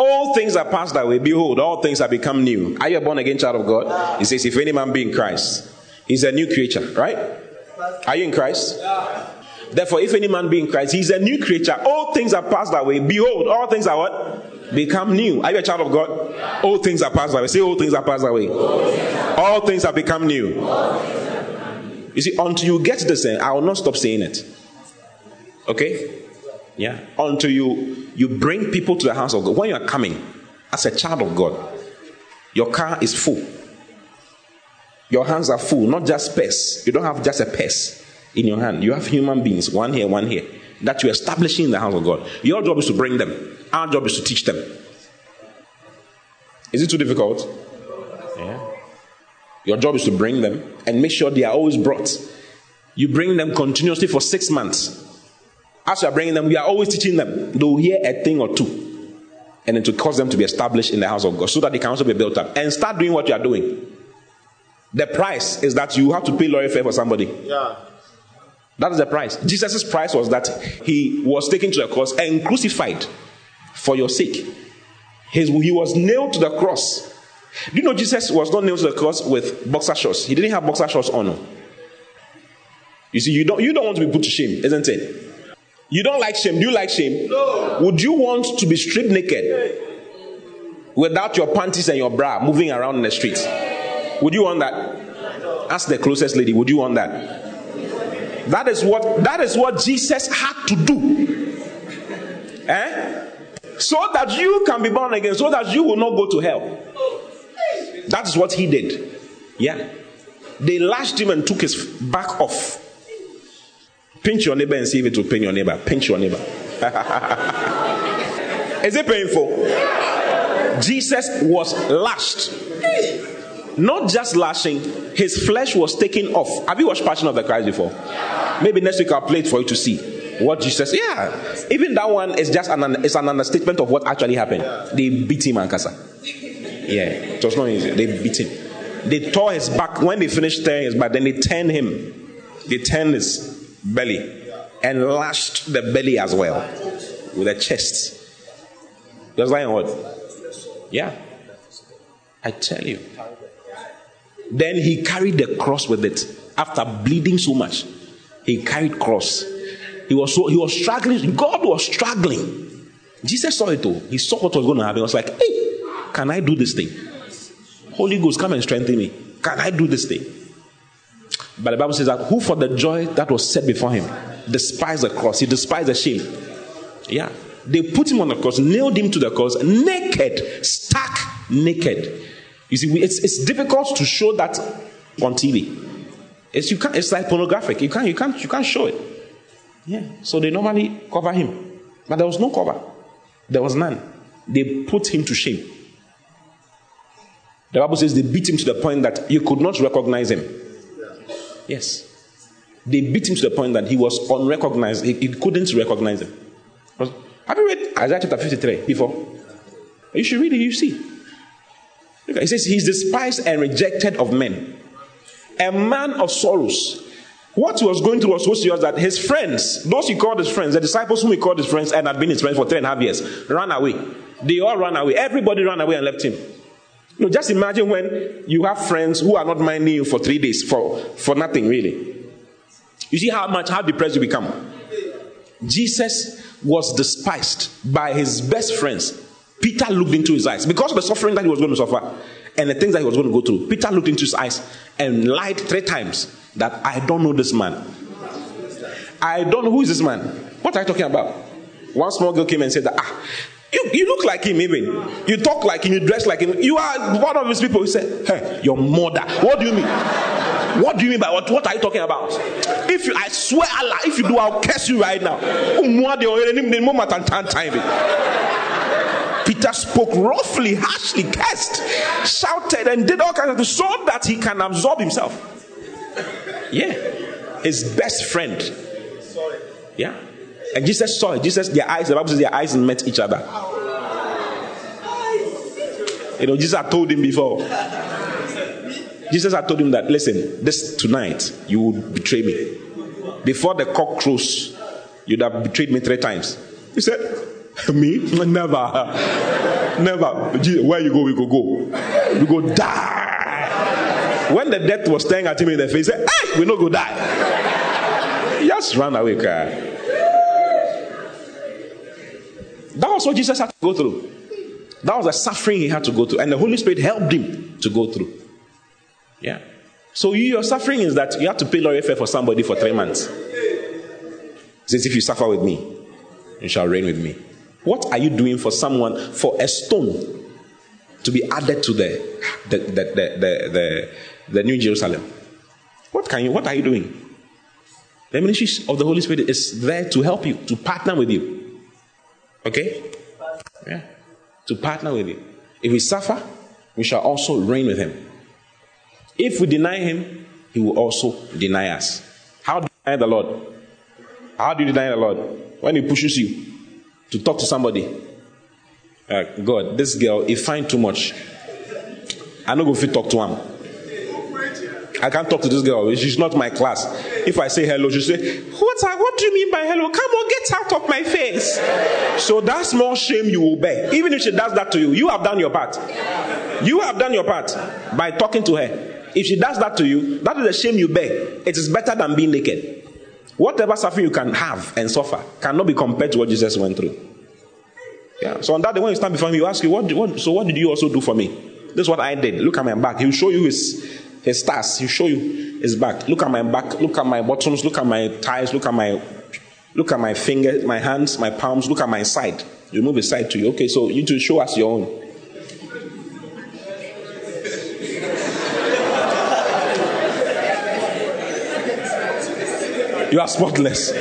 All things are passed away. Behold, all things have become new. Are you a born again child of God? He says, If any man be in Christ, he's a new creature, right? Are you in Christ? Therefore, if any man be in Christ, he's a new creature. All things are passed away. Behold, all things are what? Become new. Are you a child of God? All things are passed away. Say, all things are passed away. All things have become new. You see, until you get this, I will not stop saying it. Okay? Yeah. Until you you bring people to the house of God. When you are coming as a child of God, your car is full. Your hands are full, not just purse. You don't have just a purse in your hand. You have human beings, one here, one here, that you're establishing in the house of God. Your job is to bring them. Our job is to teach them. Is it too difficult? Yeah. Your job is to bring them and make sure they are always brought. You bring them continuously for six months. As you are bringing them, we are always teaching them. They will hear a thing or two. And then to cause them to be established in the house of God so that they can also be built up. And start doing what you are doing. The price is that you have to pay lawyer fare for somebody. Yeah. That is the price. Jesus' price was that he was taken to the cross and crucified for your sake. His, he was nailed to the cross. Do you know Jesus was not nailed to the cross with boxer shorts? He didn't have boxer shorts on. You see, you don't, you don't want to be put to shame, isn't it? You don't like shame. Do you like shame? No. Would you want to be stripped naked without your panties and your bra moving around in the streets? Would you want that? Ask the closest lady. Would you want that? That is what that is what Jesus had to do. Eh? So that you can be born again, so that you will not go to hell. That is what he did. Yeah. They lashed him and took his back off. Pinch your neighbor and see if it will pain your neighbor. Pinch your neighbor. Is it painful? Jesus was lashed. Not just lashing, his flesh was taken off. Have you watched Passion of the Christ before? Maybe next week I'll play it for you to see what Jesus. Yeah, even that one is just an it's an understatement of what actually happened. They beat him and. Yeah, it was not easy. They beat him. They tore his back. When they finished tearing his back, then they turned him. They turned his belly and lashed the belly as well with the chest. Just like what? Yeah. I tell you. Then he carried the cross with it after bleeding so much. He carried cross. He was so he was struggling. God was struggling. Jesus saw it too. He saw what was going to happen. He was like, hey, can I do this thing? Holy Ghost, come and strengthen me. Can I do this thing? But the Bible says that who for the joy that was set before him despised the cross, he despised the shame. Yeah. They put him on the cross, nailed him to the cross, naked, stark naked. You see, it's, it's difficult to show that on TV. It's, you can't, it's like pornographic. You can't, you, can't, you can't show it. Yeah. So they normally cover him. But there was no cover. There was none. They put him to shame. The Bible says they beat him to the point that you could not recognize him. Yes. They beat him to the point that he was unrecognized. He, he couldn't recognize him. Have you read Isaiah chapter 53 before? You should read it, you see. It says, He's despised and rejected of men, a man of sorrows. What he was going through was so serious that his friends, those he called his friends, the disciples whom he called his friends and had been his friends for three and a half years, ran away. They all ran away. Everybody ran away and left him. No, just imagine when you have friends who are not minding you for three days for, for nothing, really. You see how much, how depressed you become. Jesus was despised by his best friends. Peter looked into his eyes because of the suffering that he was going to suffer and the things that he was going to go through. Peter looked into his eyes and lied three times that I don't know this man. I don't know who is this man. What are you talking about? One small girl came and said ah, you, you look like him, even. You talk like him, you dress like him. You are one of these people who say, Hey, your mother. What do you mean? What do you mean by what? What are you talking about? If you, I swear Allah, if you do, I'll curse you right now. Peter spoke roughly, harshly, cursed, shouted, and did all kinds of things so that he can absorb himself. Yeah. His best friend. Yeah. And Jesus saw it. Jesus, their eyes, the Bible says their eyes met each other. You know, Jesus had told him before. Jesus had told him that, listen, this tonight you will betray me. Before the cock crows, you'd have betrayed me three times. He said, Me? Never. Never. Where you go, we go go. We go die. When the death was staring at him in the face, he said, Hey, we no go die. He just ran away, cry. That was what Jesus had to go through. That was the suffering he had to go through. And the Holy Spirit helped him to go through. Yeah. So you, your suffering is that you have to pay lawyer fare for somebody for three months. says, if you suffer with me, you shall reign with me. What are you doing for someone, for a stone to be added to the, the, the, the, the, the, New Jerusalem? What, can you, what are you doing? The ministry of the Holy Spirit is there to help you, to partner with you. Okay? Yeah. To partner with you. If we suffer, we shall also reign with him. If we deny him, he will also deny us. How do you deny the Lord? How do you deny the Lord? When he pushes you to talk to somebody. Uh, God, this girl, he find too much. I no go fit talk to him. I can't talk to this girl. She's not my class. If I say hello, she say, "What? What do you mean by hello? Come on, get out of my face." So that's more shame you will bear. Even if she does that to you, you have done your part. You have done your part by talking to her. If she does that to you, that is a shame you bear. It is better than being naked. Whatever suffering you can have and suffer cannot be compared to what Jesus went through. Yeah. So on that day, when you stand before him, you ask you, what, what, so what did you also do for me? This is what I did. Look at my back. He'll show you his his stars. He'll show you his back. Look at my back. Look at my bottoms. Look at my thighs. Look at my look at my fingers, my hands, my palms. Look at my side. You move his side to you. Okay, so you to show us your own. You are spotless.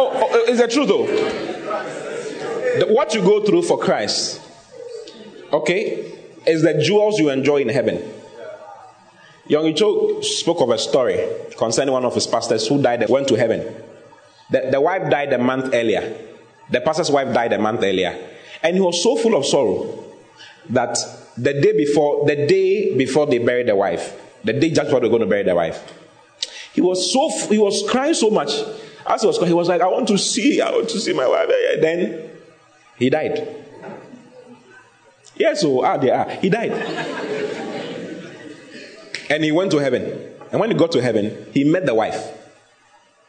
Oh, oh is it true though? The, what you go through for Christ, okay, is the jewels you enjoy in heaven. Yonggi Cho spoke of a story concerning one of his pastors who died and went to heaven. The, the wife died a month earlier. The pastor's wife died a month earlier. And he was so full of sorrow that the day before, the day before they buried the wife, the day before they're going to bury their wife. He was so he was crying so much. As he was crying, he was like, I want to see, I want to see my wife. Then he died. Yes, so ah, they are. He died. and he went to heaven. And when he got to heaven, he met the wife.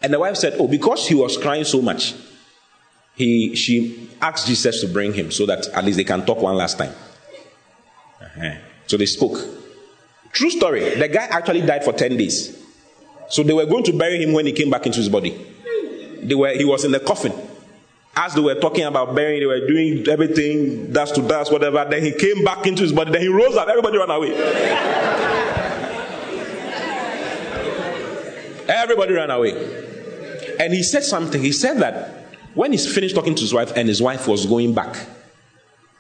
And the wife said, Oh, because he was crying so much, he she asked Jesus to bring him so that at least they can talk one last time. Uh-huh. So they spoke. True story. The guy actually died for 10 days. So they were going to bury him when he came back into his body. They were, he was in the coffin. As they were talking about burying, they were doing everything, dust to dust, whatever. Then he came back into his body. Then he rose up. Everybody ran away. Everybody ran away. And he said something. He said that when he's finished talking to his wife and his wife was going back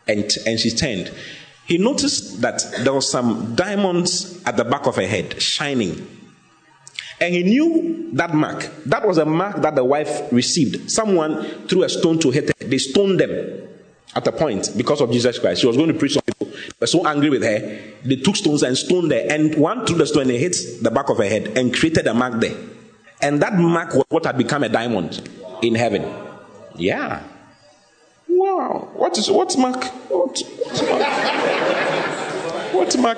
and, and she turned, he noticed that there was some diamonds at the back of her head shining. And he knew that mark. That was a mark that the wife received. Someone threw a stone to hit her. They stoned them at a point because of Jesus Christ. She was going to preach some people. They were so angry with her. They took stones and stoned her. And one threw the stone and hit the back of her head and created a mark there. And that mark was what had become a diamond in heaven. Yeah. Wow. What is what's Mark? What, what's Mark? What's Mark?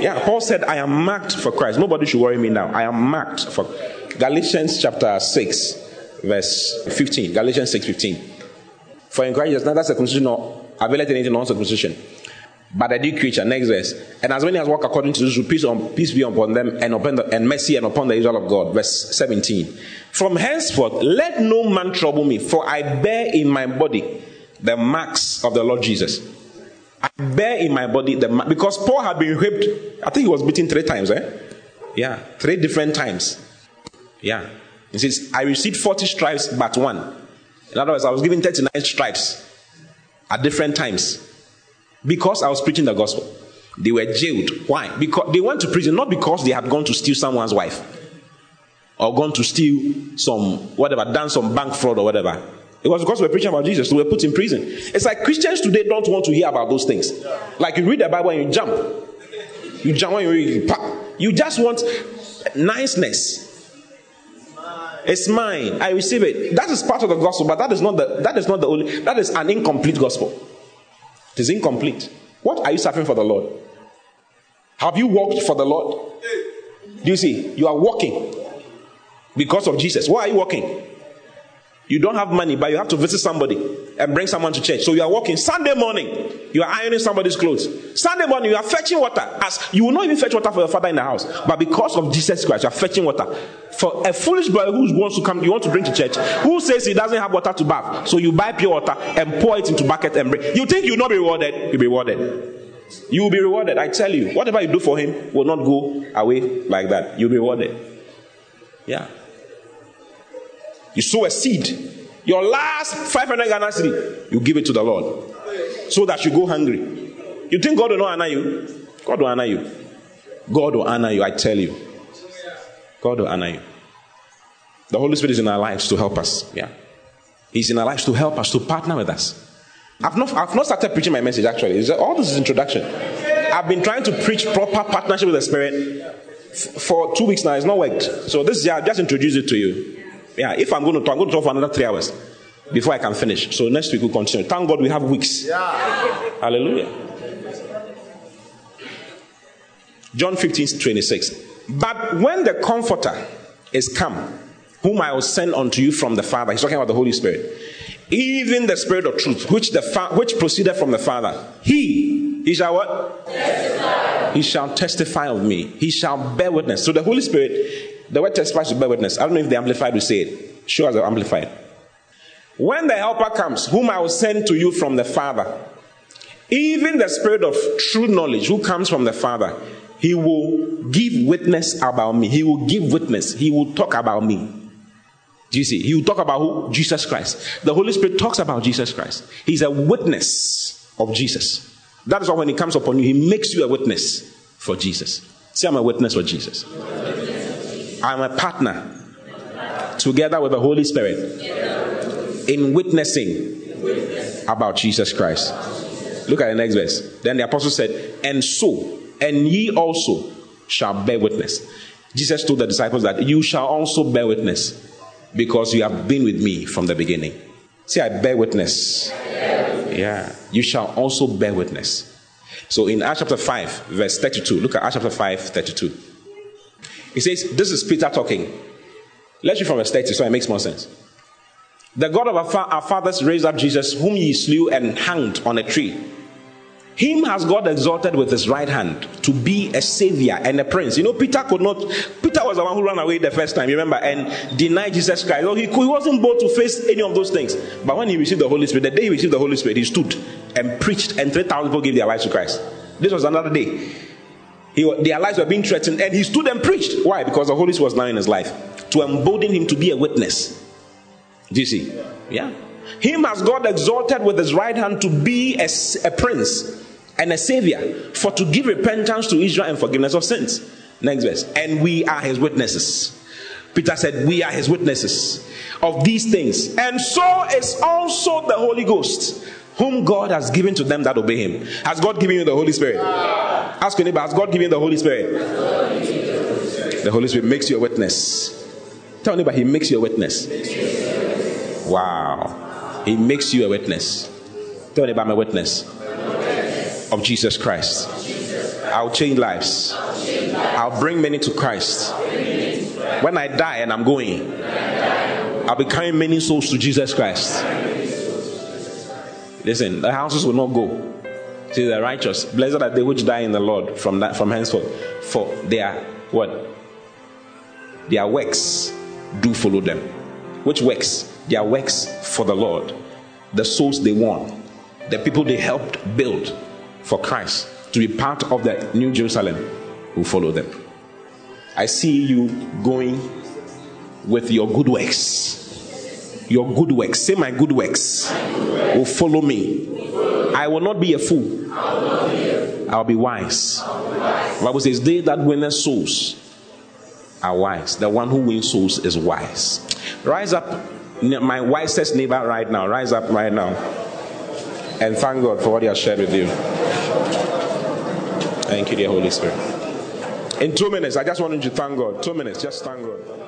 Yeah, Paul said, I am marked for Christ. Nobody should worry me now. I am marked for Galatians chapter 6, verse 15. Galatians 6, 15. For in Christ, neither circumcision nor availeth anything non circumcision but a new creature. Next verse. And as many as walk according to this, peace, on, peace be upon them and upon the, and mercy and upon the Israel of God. Verse 17. From henceforth, let no man trouble me, for I bear in my body the marks of the Lord Jesus. I bear in my body the mark because Paul had been whipped. I think he was beaten three times, eh? Yeah, three different times. Yeah. He says, I received 40 stripes but one. In other words, I was given 39 stripes at different times because I was preaching the gospel. They were jailed. Why? Because they went to prison not because they had gone to steal someone's wife or gone to steal some whatever, done some bank fraud or whatever. It was because we were preaching about Jesus. They were put in prison. It's like Christians today don't want to hear about those things. Like you read the Bible and you jump. You jump when you read, you just want niceness. It's mine. I receive it. That is part of the gospel, but that is not the that is not the only that is an incomplete gospel. It is incomplete. What are you suffering for the Lord? Have you walked for the Lord? Do you see? You are walking because of Jesus. Why are you walking? You don't have money, but you have to visit somebody and bring someone to church. So you are walking Sunday morning, you are ironing somebody's clothes. Sunday morning, you are fetching water. As you will not even fetch water for your father in the house, but because of Jesus Christ, you are fetching water. For a foolish boy who wants to come, you want to bring to church, who says he doesn't have water to bath, so you buy pure water and pour it into bucket and bring. You think you will not be rewarded? You'll be rewarded. You will be rewarded. I tell you, whatever you do for him will not go away like that. You'll be rewarded. Yeah. You sow a seed. Your last 500 Ghana cedi, you give it to the Lord. So that you go hungry. You think God will not honor you? God will honor you. God will honor you, I tell you. God will honor you. The Holy Spirit is in our lives to help us. Yeah. He's in our lives to help us, to partner with us. I've not, I've not started preaching my message actually. All this is introduction. I've been trying to preach proper partnership with the Spirit f- for two weeks now. It's not worked. So this year, I'll just introduce it to you. Yeah, if I'm going to talk, I'm going to talk for another three hours before I can finish. So next week we'll continue. Thank God we have weeks. Yeah. Hallelujah. John 15, 26. But when the Comforter is come, whom I will send unto you from the Father, he's talking about the Holy Spirit, even the Spirit of truth, which the fa- which proceeded from the Father, he he shall what? Testify. He shall testify of me. He shall bear witness. So the Holy Spirit, the word testify to bear witness. I don't know if the Amplified will say it. Sure as the Amplified. When the Helper comes, whom I will send to you from the Father, even the Spirit of true knowledge who comes from the Father, he will give witness about me. He will give witness. He will talk about me. Do you see? He will talk about who? Jesus Christ. The Holy Spirit talks about Jesus Christ. He's a witness of Jesus. That is why when he comes upon you, he makes you a witness for Jesus. Say, I'm a witness for Jesus. I'm a partner together with the Holy Spirit in witnessing about Jesus Christ. Look at the next verse. Then the apostle said, And so, and ye also shall bear witness. Jesus told the disciples that you shall also bear witness because you have been with me from the beginning. See, I bear witness. Yeah. You shall also bear witness. So in Acts chapter 5, verse 32, look at Acts chapter 5, 32. He says, This is Peter talking. Let's read from verse 30 so it makes more sense. The God of our, fa- our fathers raised up Jesus, whom ye slew and hanged on a tree. Him has God exalted with his right hand to be a savior and a prince. You know, Peter could not, Peter was the one who ran away the first time, remember, and denied Jesus Christ. So he, he wasn't bold to face any of those things. But when he received the Holy Spirit, the day he received the Holy Spirit, he stood and preached, and 3,000 people gave their lives to Christ. This was another day. He, their lives were being threatened, and he stood and preached. Why? Because the Holy Spirit was now in his life to embolden him to be a witness. Do you see? Yeah. Him has God exalted with his right hand to be a, a prince and a savior for to give repentance to Israel and forgiveness of sins. Next verse. And we are his witnesses. Peter said, We are his witnesses of these things. And so is also the Holy Ghost, whom God has given to them that obey him. Has God given you the Holy Spirit? Ask your neighbor, has God given the Holy Spirit? The Holy Spirit makes you a witness. Tell neighbor, he makes you a witness. Wow. He makes you a witness. Tell neighbor, I'm a witness of Jesus Christ. I'll change lives. I'll bring many to Christ. When I die and I'm going, I'll be carrying many souls to Jesus Christ. Listen, the houses will not go to the righteous. Blessed are they which die in the Lord from that from henceforth. For their what? Their works do follow them. Which works? Their works for the Lord. The souls they won. The people they helped build for Christ to be part of the New Jerusalem will follow them. I see you going with your good works. Your good works, say my good works, will follow me. I will not be a fool. I'll be wise. The Bible says, They that win souls are wise. The one who wins souls is wise. Rise up, my wisest neighbor right now. Rise up right now. And thank God for what He has shared with you. Thank you, dear Holy Spirit. In two minutes, I just wanted to thank God. Two minutes, just thank God.